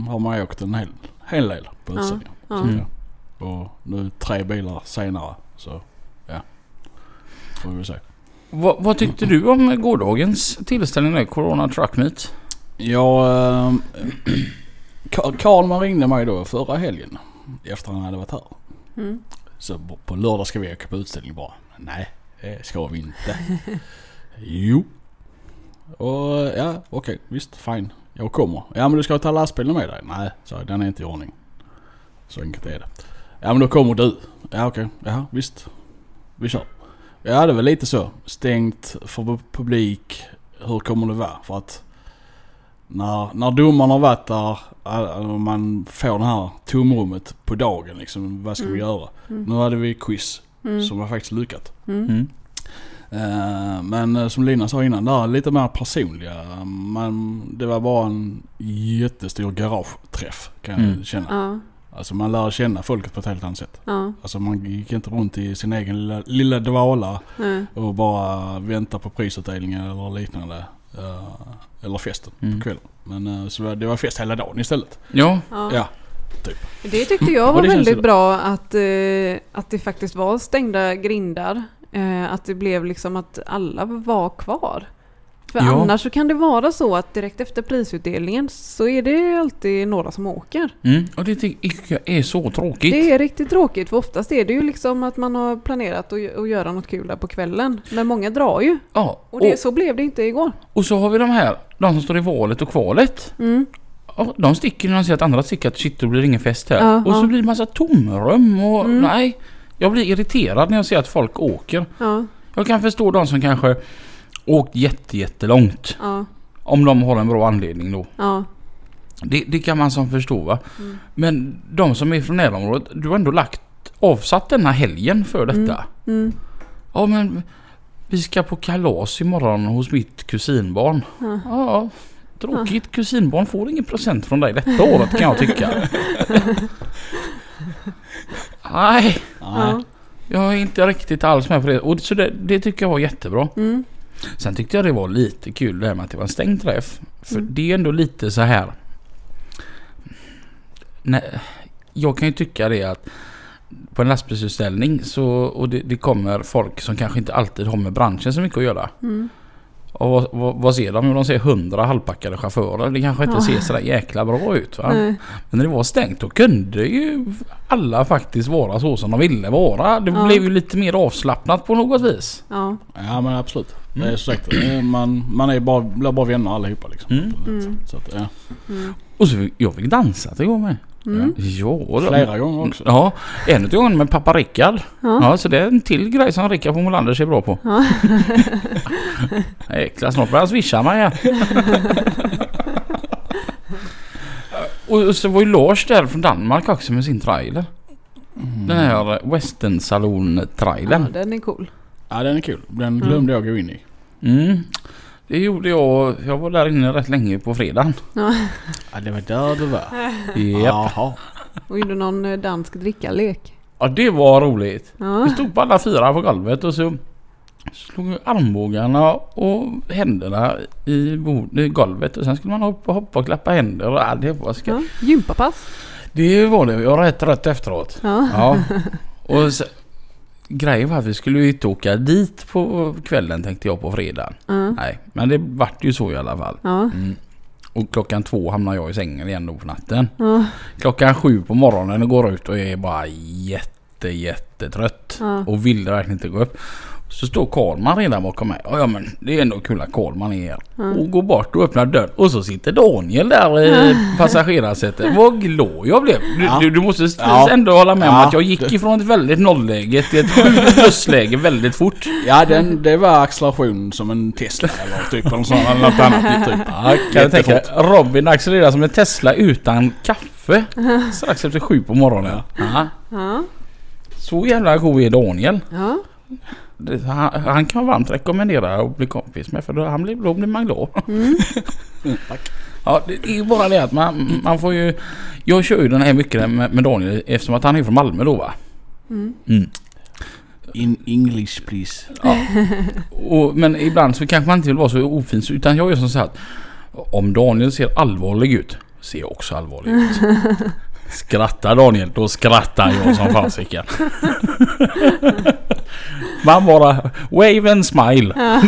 har man åkt en hel, hel del på Ja, utställningar. ja. Så, Mm. ja. Och nu tre bilar senare så ja. Får vi se. Vad, vad tyckte du om gårdagens tillställning där, Corona Truck Meet? Ja, eh, Ka- Karlman ringde mig då förra helgen. Efter han hade varit här. Mm. Så på- lördag ska vi åka på utställning bara. Nej, det ska vi inte. jo. Och ja, okej, visst, fine. Jag kommer. Ja men du ska ta lastbilen med dig? Nej, så den är inte i ordning. Så enkelt är det. Ja men då kommer du. Ja okej, ja visst. Vi kör. Ja det är väl lite så. Stängt för pu- publik. Hur kommer det vara? För att när, när domaren har varit där äh, och man får det här tomrummet på dagen liksom. Vad ska vi Mm. göra? Mm. Nu hade vi quiz Mm. som var faktiskt lyckat. Mm. Mm. Eh, men eh, som Lina sa innan, där lite mer personliga. Man, det var bara en jättestor garageträff kan jag Mm. känna. Ja. Alltså man lär känna folket på ett helt annat sätt. Ja. Alltså man gick inte runt i sin egen lilla, lilla dvala Nej. och bara vänta på prisutdelningen eller liknande. eh, eller festen Mm. på kvällen. Men eh, så det var- det var fest hela dagen istället. Ja, Ja. Ja. Det tyckte jag (laughs) var väldigt bra att, eh, att det faktiskt var stängda grindar. Eh, att det blev liksom att alla var kvar. För Ja. annars så kan det vara så att direkt efter prisutdelningen så är det alltid några som åker. Mm. Och det tycker jag är så tråkigt. Det är riktigt tråkigt för oftast är det ju liksom att man har planerat att, att göra något kul där på kvällen. Men många drar ju. Ja, Och det, så blev det inte igår. Och så har vi de här, de som står i valet och kvalet. Mm. Ja, De sticker när de ser att andra sticker att shit, då blir det ingen fest här. Ja, och så blir det massa tomrum och Mm. nej. Jag blir irriterad när jag ser att folk åker. Ja, Jag kan förstå de som kanske åkt jätte, jättelångt. ja, Om de har en bra anledning då. ja. Det, det kan man som förstå va. Mm. Men de som är från närområdet, du har ändå lagt avsatt denna helgen för detta. Mm. Ja men vi ska på kalas imorgon hos mitt kusinbarn. Ja. Ja, tråkigt. Kusinbarn får ingen procent från dig detta året kan jag tycka. (laughs) Nej, Ja. jag är inte riktigt alls med på det. Och så det, det tycker jag var jättebra. Mm. Sen tyckte jag det var lite kul det här med att det var en stängd träff. För Mm. det är ändå lite så här. Nej, jag kan ju tycka det att på en lastbilsutställning så, och det, det kommer folk som kanske inte alltid har med branschen så mycket att göra. Mm. Och vad, vad, vad ser de? De ser hundra halvpackade chaufförer. Det kanske inte Ja. ser sådär jäkla bra ut va? Nej. Men när det var stängt då kunde ju alla faktiskt vara så som de ville vara. Det Ja. blev ju lite mer avslappnat på något vis. Ja. Ja men absolut. Det Mm. är så sagt. eh, Man, man är bara, blir bara vänner allihopa liksom. Mm. Mm. Så att, ja. Mm. Och så fick- jag fick dansa igår med. Mm. Ja, då. Flera gånger också. Ja, en gången med pappa Rickard. Ja. Ja, så det är en till grej som Rickard på Molander är bra på. Ja. (laughs) Jäklar, snart börjar han swisha mig igen. (laughs) Och så var ju Lars där från Danmark också med sin trailer. Mm. Den här Western Saloon ja, trailern. den är cool. Ja den är kul. Den glömde jag gå in i. Mm. Det gjorde jag. Jag var där inne rätt länge på fredagen. Ja. Ja det var där du var. (laughs) Japp. Jaha. Och gjorde någon eh, dansk drickalek. Ja, det var roligt. Ja. Vi stod på alla fyra på golvet och så slog vi armbågarna och händerna i, bord, i golvet och sen skulle man hoppa, hoppa och klappa händer och ja, det var ska... Ja. Gympapass. Det var det. Jag var rätt rätt efteråt. Ja. Ja. (laughs) Och så, grejen var att vi skulle ju inte åka dit på kvällen tänkte jag på fredagen. Ja. Nej, men det vart ju så i alla fall. Ja. Mm. Och klockan två hamnar jag i sängen igen då på natten. Klockan sju på morgonen och går ut och är bara jätte jättetrött. Och vill verkligen inte gå upp. Så står Karlman redan bakom mig. Ja, ja men det är ändå kul att Karlman är här. Ja. Och går bort och öppnar dörren. Och så sitter Daniel där i passagerarsätet. Vad glad jag blev. Du, Ja. du, du måste st- Ja. ändå hålla med om Ja. att jag gick ifrån ett väldigt nollläge till ett sju plusläge väldigt fort. Ja den, det var acceleration som en Tesla eller typ eller, något annat. Typ. Ja, kan jag tänka. Robin accelererar som en Tesla utan kaffe. Strax efter sju på morgonen. Ja. Ja. Så jävla god är Daniel. Han, han kan varmt rekommendera att bli kompis med för då, han blir, då blir man glad. Mm. (laughs) Tack. Ja, det är bara det att man, man får ju... Jag kör ju den här mycket med, med Daniel eftersom att han är från Malmö då va. Mm. Mm. In English please. Ja. Och, men ibland så kanske man inte vill vara så ofin utan jag gör som så här att om Daniel ser allvarlig ut ser jag också allvarlig ut. (laughs) Skrattar Daniel, då skrattar jag som fasiken. (laughs) Man bara wave and smile. (laughs)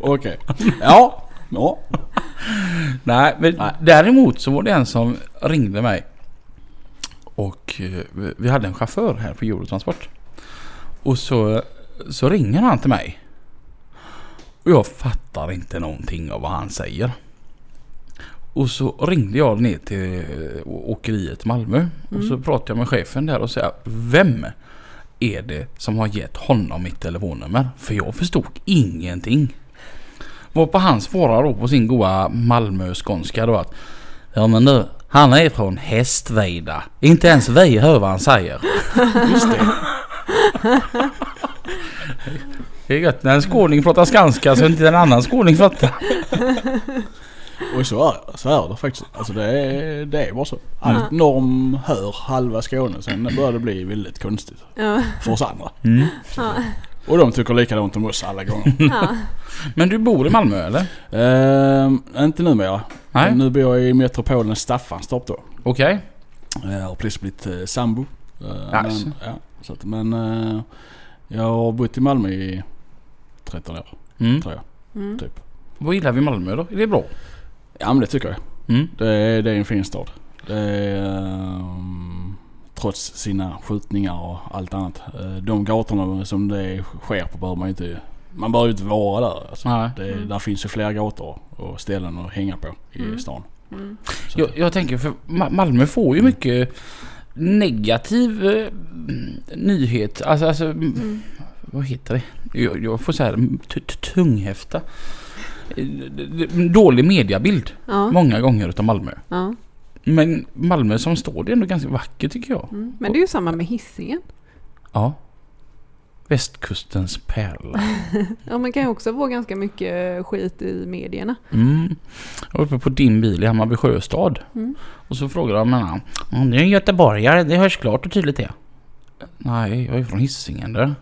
Okej. Ja. Ja. Nej, men Nej. däremot så var det en som ringde mig. Och eh, vi- vi hade en chaufför här på Eurotransport. Och så, så ringer han till mig. Och jag fattar inte någonting av vad han säger. Och så ringde jag ner till eh, åkeriet Malmö. Och så pratade jag med chefen där och sa Vem är det som har gett honom mitt telefonnummer? För jag förstod ingenting. Varpå han svarar då på sin goa Malmö-skånska då att Ja men nu, han är från Hästveda. Inte ens vi hör vad han säger. (laughs) Just det. Det är gött när en skåning pratar skånska så inte en annan skåning fattar. (laughs) Och så är, så är det faktiskt. Alltså det är, det är bara så. Allt norm hör halva Skåne. Sen börjar det bli väldigt konstigt. Ja. För oss andra. Mm. Ja. Och de tycker likadant om oss alla gånger. (laughs) Ja. Men du bor i Malmö eller? Ehm, inte numera. Nej. Nu bor jag i metropolen Staffanstorp då. Okej. Jag har precis blivit eh, sambo. Eh, Jaså. men, ja, så att, men eh, jag har bott i Malmö i 13 år Mm. tror jag. Mm. Typ. Vad gillar vi i Malmö då? Är det bra? Ja men det tycker jag. Mm. Det är, det är en fin stad. Det är, ehm, trots sina skjutningar och allt annat. Eh, de gatorna som det sker på behöver man inte... Man behöver ju inte vara där. Alltså. Nej. Det, Mm. Där finns ju fler gator och ställen att hänga på i Mm. stan. Mm. Så Jag, jag tänker för Ma- Malmö får ju mycket negativ eh, nyhet. Alltså, alltså Mm. vad heter det? Jag, jag får säga t- t- tunghäfta. Eh, Dålig mediabild Ja. många gånger utav Malmö. ja. Men Malmö som står det är ändå ganska vackert tycker jag. Mm. Men det är ju samma med Hisingen. Ja. Västkustens pärla. (laughs) Ja men kan ju också få ganska mycket skit i medierna. Mm. Jag var uppe på din bil i Hammarby sjöstad. Mm. Och så frågade de mig. Om du är en göteborgare, det hörs klart och tydligt det. Nej, jag är från Hisingen där.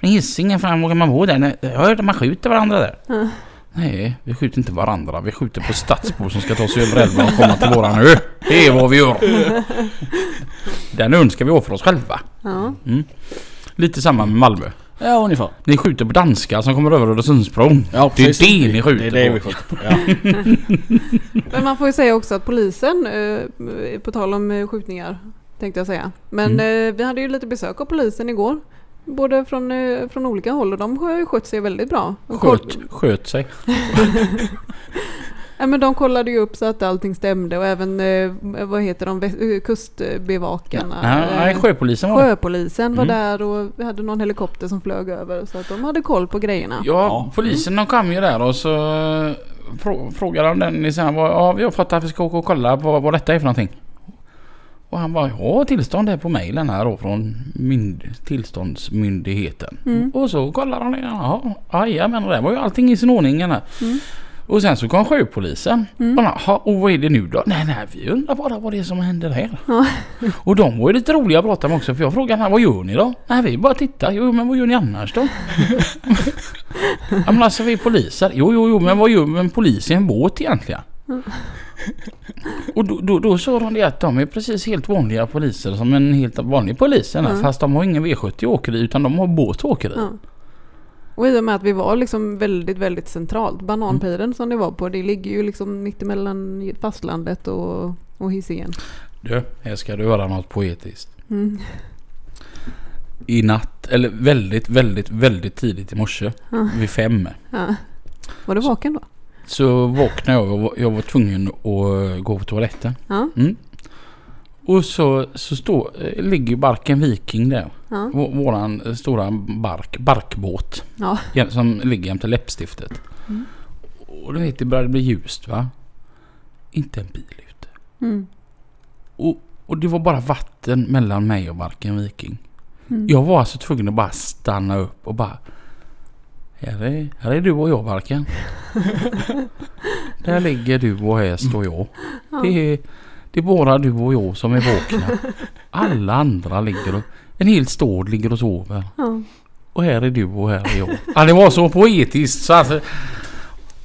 Från Hisingen, fan vågar man bo där? Jag hörde att man skjuter varandra där. Ja. Nej, vi skjuter inte varandra. Vi skjuter på stadsbor som ska ta sig över älven och komma till våran ö. Det är vad vi gör. Den ön ska vi ha för oss själva. Ja. Mm. Lite samma med Malmö. Ja ungefär. Ni skjuter på danskar som kommer över Öresundsbron. Ja, Det är det ni skjuter Det är det på. vi skjuter på. (laughs) Ja. Men man får ju säga också att polisen, eh, på tal om eh, skjutningar, tänkte jag säga. Men Mm. eh, vi hade ju lite besök av polisen igår. Både från, eh, från olika håll och de har ju skött sig väldigt bra. De Sköt, sköt sig. (laughs) Ja, men de kollade ju upp så att allting stämde och även, eh, vad heter de, eh, kustbevakarna. Ja, nej, sjöpolisen var. Sjöpolisen var Mm. där och vi hade någon helikopter som flög över så att de hade koll på grejerna. Ja, polisen de kom ju där och så frå, frågade de den sen ja vi har fått att vi ska åka och kolla på vad detta är för någonting. Och han bara, ja tillstånd är på mejlen här då från mynd, tillståndsmyndigheten. Mm. Och så kollade de det. Jaha, ja, men det var ju allting i sin ordning. här. Mm. Och sen så kom sjöpolisen. Mm. Och de, "Jaha, och vad är det nu då? Nej, nej, vi undrar bara vad det är som händer här. Ja. Och de var ju lite roliga att prata med också för jag frågade här, vad gör ni då? Nej, vi bara tittar. Jo, men vad gör ni annars då? (laughs) ja, men alltså vi är poliser. Jo, jo, jo, men vad gör en polis i en båt egentligen? Och då, då, då sa de det att de är precis helt vanliga poliser som en helt vanlig polis. Mm. Fast de har ingen V70 åkeri utan de har båt åkeri. Ja. Och i och med att vi var liksom väldigt, väldigt centralt. Bananpiren som det var på, det ligger ju liksom mittemellan fastlandet och, och Hisingen. Du, här ska du höra något poetiskt. Mm. I natt, eller väldigt, väldigt, väldigt tidigt i morse. Ja. Vid fem. Var du vaken då? Så vaknade jag och jag var tvungen att gå på toaletten. Ja. Mm. Och så, så står, eh, ligger Barken Viking där. Ja. Vå- Våran eh, stora bark, barkbåt. Ja, Som ligger jämte läppstiftet. Mm. Och du vet det började bli ljust va? Inte en bil ute. Mm. Och, och det var bara vatten mellan mig och Barken Viking. Mm. Jag var alltså tvungen att bara stanna upp och bara här är, här är du och jag Barken. Där ligger du och här står jag. Ja. Det är, det är bara du och jag som är vakna. Alla andra ligger och... En hel stad ligger och sover. Ja. Och här är du och här är jag. Ja, det var så poetiskt så alltså...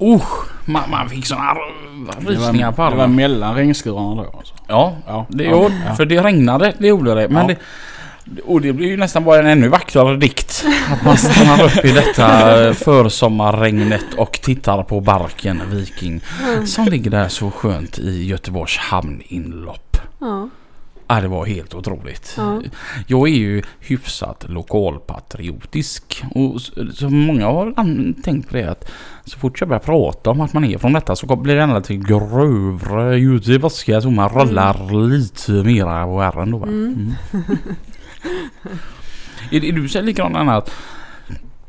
Usch! Man, man fick såna Det rysningar på var, det var armen. mellan regnskurarna då alltså. Ja, Ja. det, ja. för det regnade. Det gjorde det. Men Ja. det, och det blir ju nästan bara en ännu vackrare dikt. Att man stannar upp i detta försommarregnet och tittar på barken Viking. Som ligger där så skönt i Göteborgs hamninlopp. Ja. Ja, det var helt otroligt. Ja. Jag är ju hyfsat lokalpatriotisk. Och så, många har tänkt på det att så fort jag börjar prata om att man är från detta så blir det ända till grövre göteborgska så man rullar lite mera på ärren då. va? Mm. (laughs) Är, är du så likadan Anna att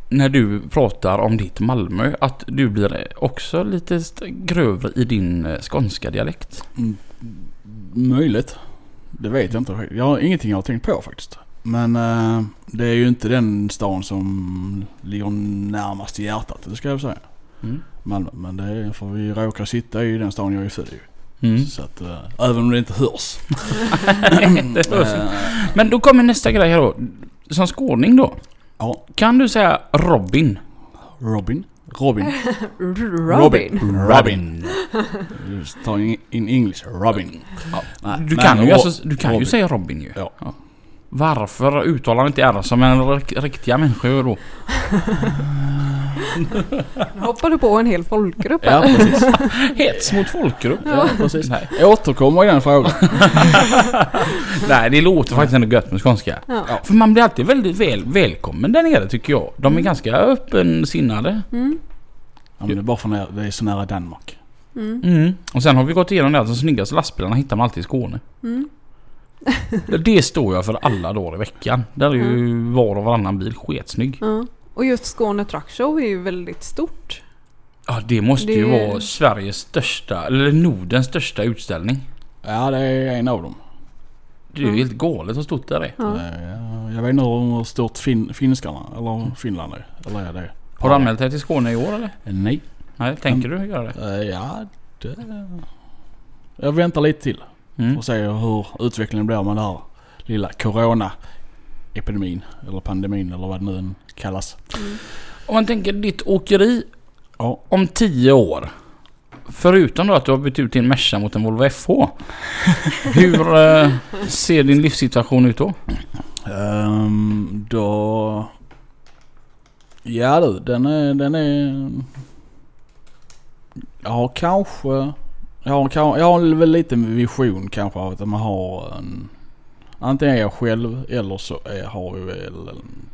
när du pratar om ditt Malmö att du blir också lite grövre i din eh, skånska dialekt? Mm, möjligt. Det vet jag inte. Jag har ingenting jag har tänkt på faktiskt. Men eh, det är ju inte den stan som ligger närmast i hjärtat, det ska jag säga. Mm. Malmö. Men det är för vi råkar sitta i den stan jag är född i. Mm. Så att, eh, även om det inte hörs. (laughs) det hörs Eh, Men då kommer nästa grej här då. Som skåning då. ja, Kan du säga Robin? Robin. Robin. (laughs) Robin. Robin. Ta in, English. Robin. Nej, Du kan, ju, Ro- alltså, du kan ju Robin. säga Robin ju. Ja. Varför uttalar du inte R som en rik- riktiga människor då? (laughs) Nu hoppar du på en hel folkgrupp Ja, precis. (laughs) Hets mot folkgrupp. Ja, precis. Nej. Jag återkommer i den frågan. (laughs) Nej, det låter faktiskt ändå gött med skånska. Ja. För man blir alltid väldigt väl, välkommen där nere tycker jag. De är ganska öppensinnade. Mm. Ja, men det är bara för när det är så nära Danmark. Mm. Mm. Och sen har vi gått igenom det att de snyggaste lastbilarna hittar man alltid i Skåne. Mm. Det står jag för alla dagar i veckan. Där är ju var och varannan bil sketsnygg. Ja. Och just Skåne Truck Show är ju väldigt stort. Ja, det måste ju Det- vara Sveriges största, eller Nordens största utställning. Ja, det är en av dem. Det är ju helt galet hur stort det är. Ja. Eh, Jag vet inte hur stort fin finskarna eller Finland är. Eller är det? Har du anmält dig till Skåne i år eller? Nej. Nej, tänker du göra det? Eh, Ja, det... Jag väntar lite till. Mm. och se hur utvecklingen blir med den här lilla corona-epidemin. Eller pandemin eller vad det nu än kallas. Om man tänker ditt åkeri Ja. om tio år. Förutom då att du har bytt ut din Merca mot en Volvo FH. (laughs) Hur eh, ser din livssituation ut då? Ehm, då... Ja du, den är... Den är... Jag har kanske... Jag har, jag har väl lite vision kanske av att man har en... Antingen är jag själv eller så är, har vi väl en,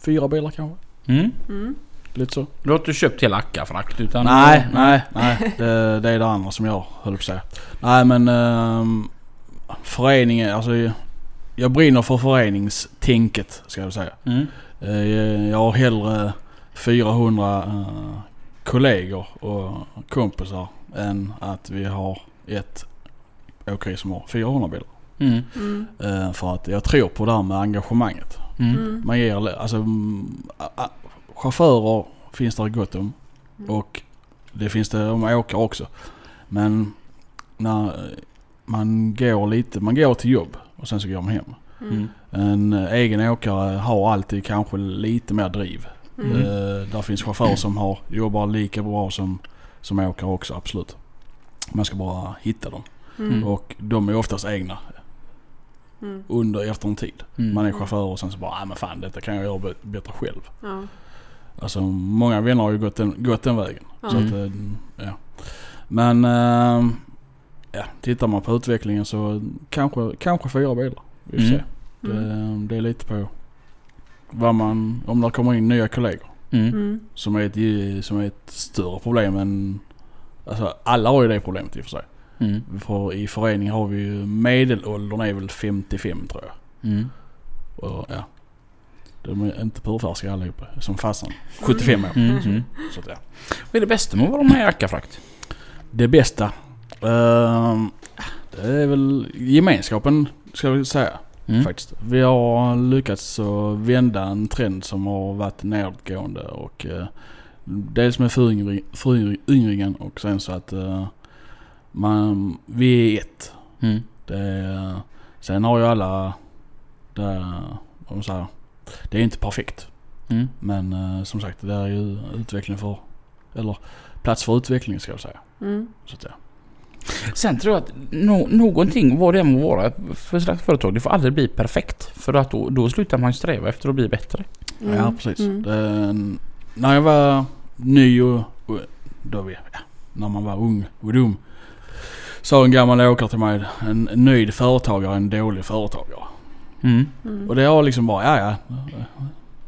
fyra bilar kanske. Mm. Mm. Lite så. Du har inte köpt hela Accafrakt utan... Nej, nej, nej. Det, det är det andra som jag höll på att säga. Nej men um, föreningen, alltså jag brinner för föreningstänket ska jag säga. Mm. Eh, jag har hellre 400 eh, kollegor och kompisar än att vi har ett åkeri som har 400 bilar. Mm. Mm. Eh, för att jag tror på det här med engagemanget. Mm. Mm. Man ger, alltså mm, chaufförer finns det gott om. Mm. Och det finns det om åkare också. Men när man går lite, man går till jobb och sen så går man hem. Mm. En egen åkare har alltid kanske lite mer driv. Mm. Eh, där finns chaufförer som har, jobbar lika bra som, som åkare också, absolut. Man ska bara hitta dem. Mm. Och de är oftast egna Mm. under, efter en tid. Mm. Man är chaufför och sen så bara, nej men fan detta kan jag göra bättre själv. Ja. Alltså många vänner har ju gått den, gått den vägen. Ja. Så att, eh, ja. Men eh, ja, tittar man på utvecklingen så kanske, kanske fyra bilar. Vi får Mm. se. Mm. Det, det är lite på vad man, om det kommer in nya kollegor. Mm. Mm. Som är ett, som är ett större problem än... Alltså alla har ju det problemet i och för sig. Mm. För I föreningen har vi ju medelåldern är väl 55 tror jag. Mm. Och ja. De är inte purfärska allihopa som farsan. 75 år. Mm. Mm. Så att, ja. Vad är det bästa med att vara med i Accafrakt? Det bästa. ehm, det är väl gemenskapen ska vi säga. Mm. Faktiskt. Vi har lyckats vända en trend som har varit nedåtgående och eh, dels med föryngring- föryngringen och sen så att eh, man, vi är ett. Mm. Det sen har ju alla, det, vad man säger, det är inte perfekt. Mm. Men eh, som sagt det är ju utveckling för, eller plats för utveckling ska jag säga. Mm. Så att, ja. Sen tror jag att no någonting, vad det än må vara för slags företag, det får aldrig bli perfekt. För att då, då slutar man ju sträva efter att bli bättre. Mm. Ja precis. Mm. Det, när jag var ny och, då vi, ja, när man var ung och dum. Sa en gammal åkare till mig, en nöjd företagare är en dålig företagare. Mm. Mm. Och det har liksom bara, ja ja.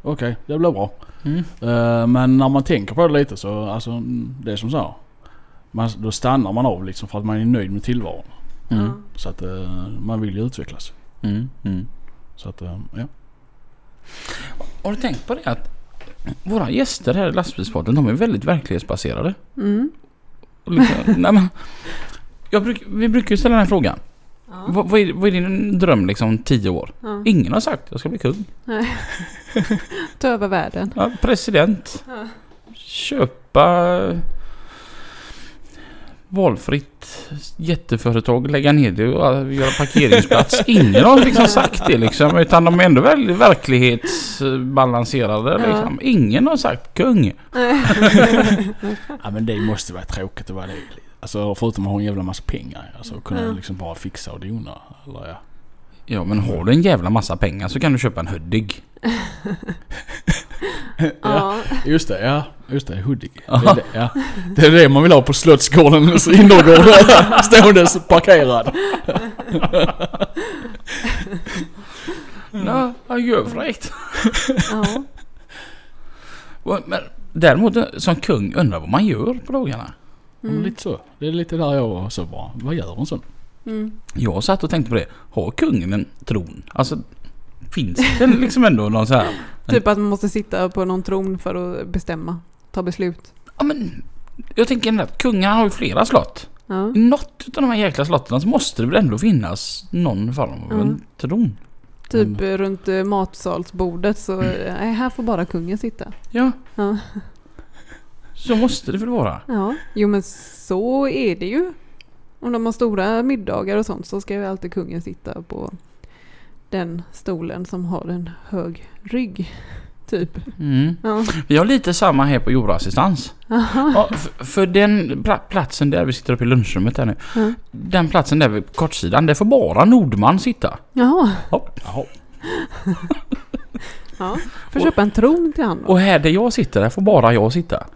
Okej, det blir bra. Mm. Eh, men när man tänker på det lite så, alltså det är som så. Man, då stannar man av liksom för att man är nöjd med tillvaron. Mm. Så att eh, man vill ju utvecklas. Mm. Mm. Så att, eh, ja. Har du tänkt på det att våra gäster här i lastbilspodden, de är väldigt verklighetsbaserade. Mm. Liksom, (laughs) nej, men, bruk, vi brukar ju ställa den här frågan. Ja. Vad, vad, är, vad är din dröm liksom om tio år? Ja. Ingen har sagt jag ska bli kung. Ta över världen. Ja, president. Ja. Köpa valfritt jätteföretag, lägga ner det och göra parkeringsplats. (laughs) Ingen har liksom sagt det liksom. Utan de är ändå väldigt verklighetsbalanserade. Ja. Liksom. Ingen har sagt kung. (laughs) ja men det måste vara tråkigt att vara det. Alltså förutom att ha en jävla massa pengar. Alltså kunna Ja. liksom bara fixa och dona. Eller ja. Ja men har du en jävla massa pengar så kan du köpa en Hudig. (laughs) Ja. Just det, ja. Just det, Hudik. Det är det, ja. det är det man vill ha på Slottsgårdens (laughs) innergård. (laughs) Ståendes parkerad. Ja, vad görfräckt. ja. Och- Men däremot som kung undrar vad man gör på dagarna. Mm. Lite så. Det är lite där jag var så bara. Vad gör en sån? Mm. Jag satt och tänkte på det. Har kungen en tron? Alltså finns det liksom ändå någon så här... (laughs) Typ att man måste sitta på någon tron för att bestämma. Ta beslut. Ja men jag tänker ändå att kungar har ju flera slott. Ja. I något av de här jäkla slotten så måste det väl ändå finnas någon form av en Mm. tron. Typ runt eh, matsalsbordet så, nej här får bara kungen sitta. Ja, Ja. Så måste det väl vara. ja, jo men så är det ju. Om de har stora middagar och sånt så ska ju alltid kungen sitta på den stolen som har en hög rygg. Typ. Mm. Ja. Vi har lite samma här på jordassistans. Ja, för, för den pla- platsen där vi sitter uppe i lunchrummet här nu. Ja. Den platsen där vid kortsidan, där får bara Nordman sitta. Jaha. Jaha. Ja. Får köpa en tron till då. Och här där jag sitter, där får bara jag sitta.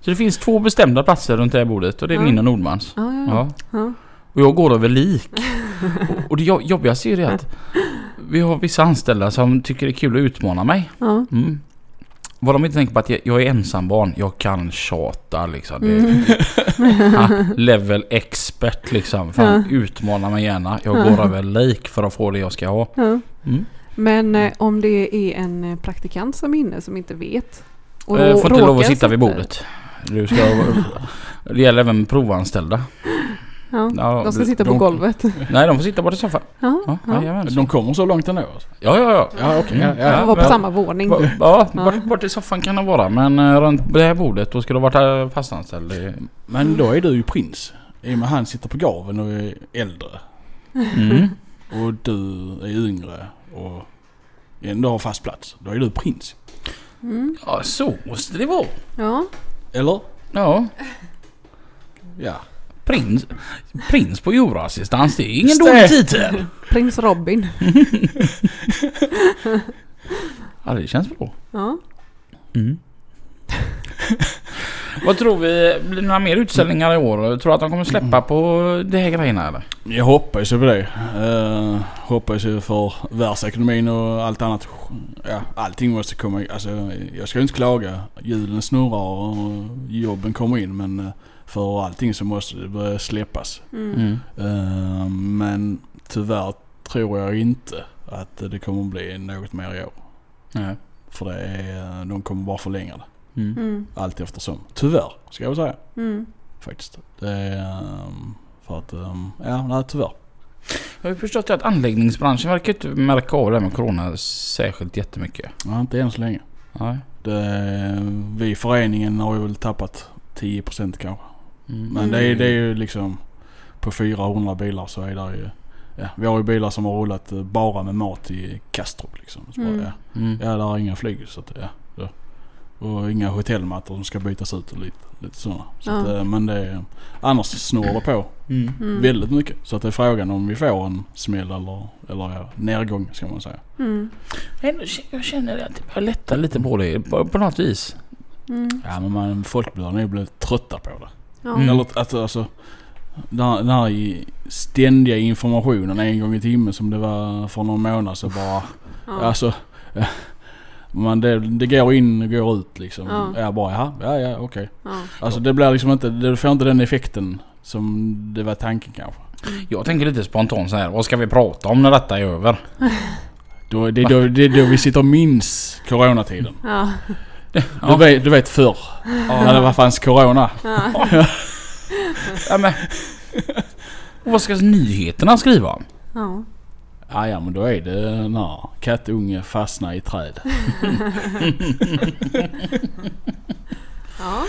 Så det finns två bestämda platser runt det här bordet och det är Ja. min och Nordmans. Ja, ja, Ja. ja. Och jag går över lik. (laughs) Och, och det jo- jobbigaste är ju att vi har vissa anställda som tycker det är kul att utmana mig. ja. Mm. Vad de inte tänker på att jag, jag är ensambarn. Jag kan tjata liksom. Mm. (laughs) ha, level expert liksom. Fan, utmana mig gärna. Jag Ja. går över lik för att få det jag ska ha. ja. Mm. Men eh, om det är en eh, praktikant som är inne som inte vet. och Eh, rå- får inte lov att sitta vid bordet. Du ska, det gäller även provanställda. Ja, Ja, de ska de- sitta på de- golvet. Nej, de får sitta borta i soffan. Ja, Ja, ja. jajamän. De kommer så långt ändå? alltså? ja, ja, ja. Ja, okej. ja, De ja. får vara på samma våning. Ja, Ja. bort, bort i soffan kan det vara. Men eh, runt det här bordet då ska du vara fastanställd. Men då är du ju prins. I och med han sitter på gaveln och är äldre. Mm. Och du är yngre och ändå har fast plats. Då är du prins. Mm. Ja, så måste det vara. Ja. Eller? Ja, Ja. prins, prins på jordassistans. Det är ingen dålig titel. Prins Robin. (laughs) Ja, det känns bra. Ja. Mm. Vad tror vi? Blir det några mer utställningar i år? Tror du att de kommer släppa på de här grejerna eller? Jag hoppas ju på det. Uh, hoppas ju för världsekonomin och allt annat. Ja, allting måste komma Alltså, jag ska ju inte klaga. Hjulen snurrar och jobben kommer in men eh, för allting så måste det börja släppas. Mm. Eh, men tyvärr tror jag inte att det kommer bli något mer i år. Nej. För det är, de kommer bara förlänga det. Mm. Mm. Allt eftersom. Tyvärr, ska jag säga. Mm. Faktiskt. Det är, ehm, för att, ehm, ja, nej tyvärr. Jag har ju förstått att anläggningsbranschen verkar inte märka av det här med Corona särskilt jättemycket. Ja, inte än så länge. Nej. Det, vi i föreningen har ju väl tappat 10% kanske. Mm. Men det, är, det är ju liksom på 400 bilar så är det ju Ja, vi har ju bilar som har rullat bara med mat i Kastrup liksom. Så bara, Mm. ja, Mm. ja, där är inga flyg så att, ja. Och inga hotellmattor som ska bytas ut och lite, lite sådana. Så att, Ja. eh, men det är, annars snurrar det på Mm. Mm. väldigt mycket. Så att det är frågan om vi får en smäll eller, eller ja, nedgång ska man säga. Mm. Jag känner att det börjar lätta lite på det på, på något vis. Mm. Ja men man, folk blir nog blivit trötta på det. Ja. Mm. Eller att alltså den här, den här ständiga informationen en gång i timmen som det var för någon månad så bara Ja. alltså ja, man, det, det går in och går ut liksom. Ja. Jag bara jaha, ja ja okej. Ja. Alltså det blir liksom inte, det får inte den effekten som det var tanken kanske. Jag tänker lite spontant så här. Vad ska vi prata om när detta är över? Då, det, är då, det är då vi sitter och minns coronatiden. Ja. (laughs) Du, vet, du vet förr när det var fanns corona. Ja. Ja, men, vad ska nyheterna skriva om? Ja. Ja, ja men då är det när kattunge fastnar i träd. (laughs) ja.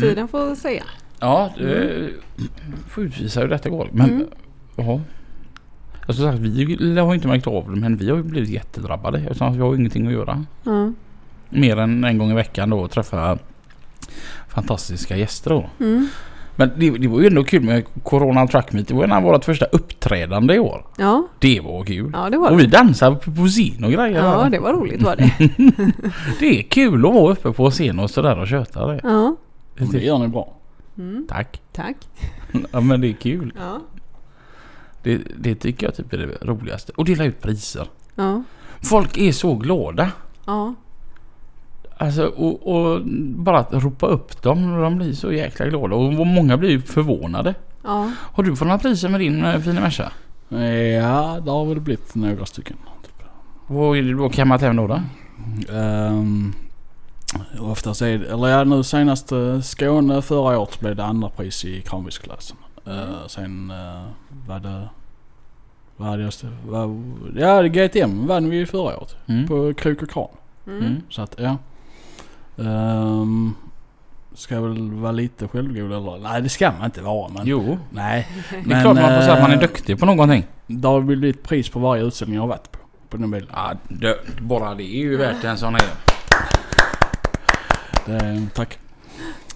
Tiden får säga. Ja, det får utvisa hur detta går. Men, Mm. ja. Alltså sagt, vi har inte märkt av det men vi har ju blivit jättedrabbade. Eftersom vi har ingenting att göra. Ja. Mer än en gång i veckan då och träffa fantastiska gäster då. Mm. Men det, det var ju ändå kul med Corona Truck Meet. Det var en av våra första uppträdande i år. Ja, Det var kul. ja det var Och vi dansade på på scen och grejer. Ja, där. det var roligt var det. (laughs) Det är kul att vara uppe på scen och sådär och köta det. Ja. Det gör ni bra. Mm, Tack. tack. (laughs) Ja men det är kul. Ja. Det, det tycker jag typ är det roligaste. Och dela ut priser. Ja. Folk är så glada. Ja. Alltså och, och bara att ropa upp dem. De blir så jäkla glada. Och många blir förvånade. Ja. Har du fått några priser med din eh, fina Merca? Ja, det har väl blivit några stycken. Typ. Vad är det du har kammat hem då? då? Um, oftast är det, eller ja nu senast eh, Skåne förra året blev det andra pris i kranbilsklassen. Uh, sen uh, var det, vad hade jag, vad, ja GTM vann vi förra året Mm. på krok och kran. Mm. Mm. Så att ja. Um, ska jag väl vara lite självgod eller? Nej det ska man inte vara men. Jo. Nej. Det är klart man får säga att man är eh, duktig på någonting. Det har blivit pris på varje utställning jag har varit på. På den bilen. Ja, det, bara det är ju värt en sån här. Det, tack.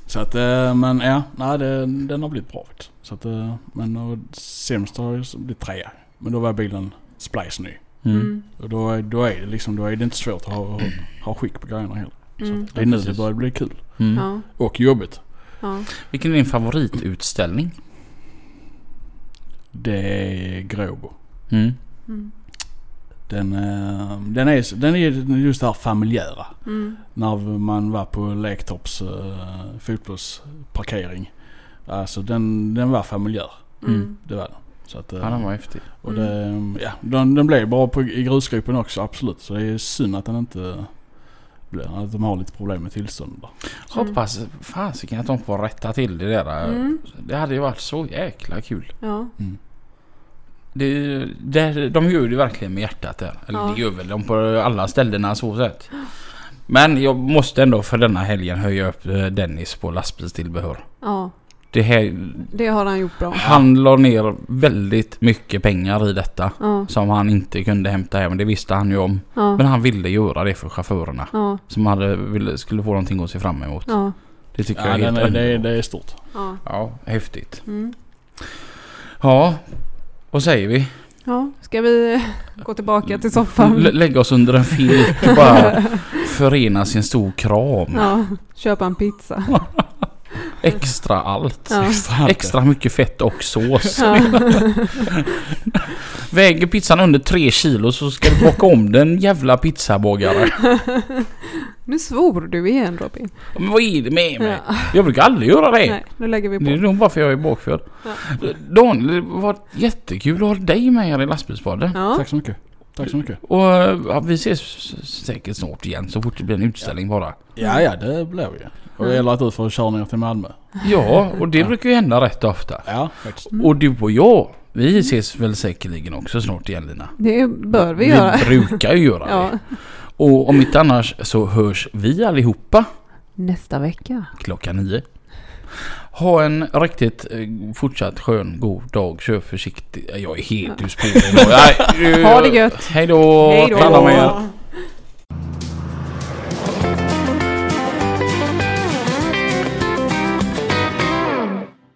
Så att, eh, men ja, nej, det, den har blivit bra. Så att, eh, men sämst har det blivit trea. Men då var bilen splice ny. Mm. Mm. Och då, är- då är det liksom, då är det inte svårt att ha, ha skick på grejerna heller. Mm. det är nu det börjar bli kul. Mm. Ja. Och jobbigt. Ja. Vilken är din favoritutställning? Det är Gråbo. Mm. Mm. Den, eh, den, är, den är just det här familjära. Mm. När man var på Lektorps uh, fotbollsparkering. Alltså den, den var familjär. Mm. Det var den. Så att, eh, Ja, den var häftig. Och det, ja, den, den blev bra på, i grusgropen också, absolut. Så det är synd att den inte... Att de har lite problem med tillstånd där. Hoppas fasiken att de får rätta till det där. Mm. Det hade ju varit så jäkla kul. Ja. Det, det, de gör det verkligen med hjärtat där. Eller Ja. det gör väl de på alla ställena så sätt. Men jag måste ändå för denna helgen höja upp eh, Dennis på lastbilstillbehör. ja. Det här, Det har han gjort bra. han la ner väldigt mycket pengar i detta. Ja. Som han inte kunde hämta hem. Det visste han ju om. Ja. Men han ville göra det för chaufförerna. Ja. Som hade, ville, skulle få någonting att se fram emot. Ja. Det tycker Ja, jag är helt är, det, det är stort. Ja. Ja, häftigt. Mm. Ja, vad säger vi? Ja. Ska vi (laughs) gå tillbaka till soffan? L- lägga oss under en filt och bara (laughs) förenas i en stor kram. Ja. Köpa en pizza. (laughs) Extra allt. Ja. Extra. Extra mycket fett och sås. Ja. (laughs) Väger pizzan under tre kilo så ska du baka om den jävla pizzabagare. (laughs) Nu svor du igen Robin. Men vad är det med mig? Ja. Jag brukar aldrig göra det. Nej, nu lägger vi Det är på. nog bara för jag är bakfödd. Daniel, det var jättekul att ha dig med här i lastbilspodden. Ja. Tack så mycket. Tack så mycket. Och ja, vi ses säkert snart igen så fort det blir en utställning bara. Ja, ja det blir vi. Och det gäller att du får köra ner till Malmö. Ja, och det brukar ju hända rätt ofta. Ja, faktiskt. Och du och jag, vi ses väl säkerligen också snart igen Lina. Det bör vi göra. brukar ju göra Ja. det. Och om inte annars så hörs vi allihopa Nästa vecka. klockan nio. Ha en riktigt eh, fortsatt skön, god dag. Kör försiktigt. Jag är helt ur spåren. (laughs) Ha det gött. Hej då. Hej då.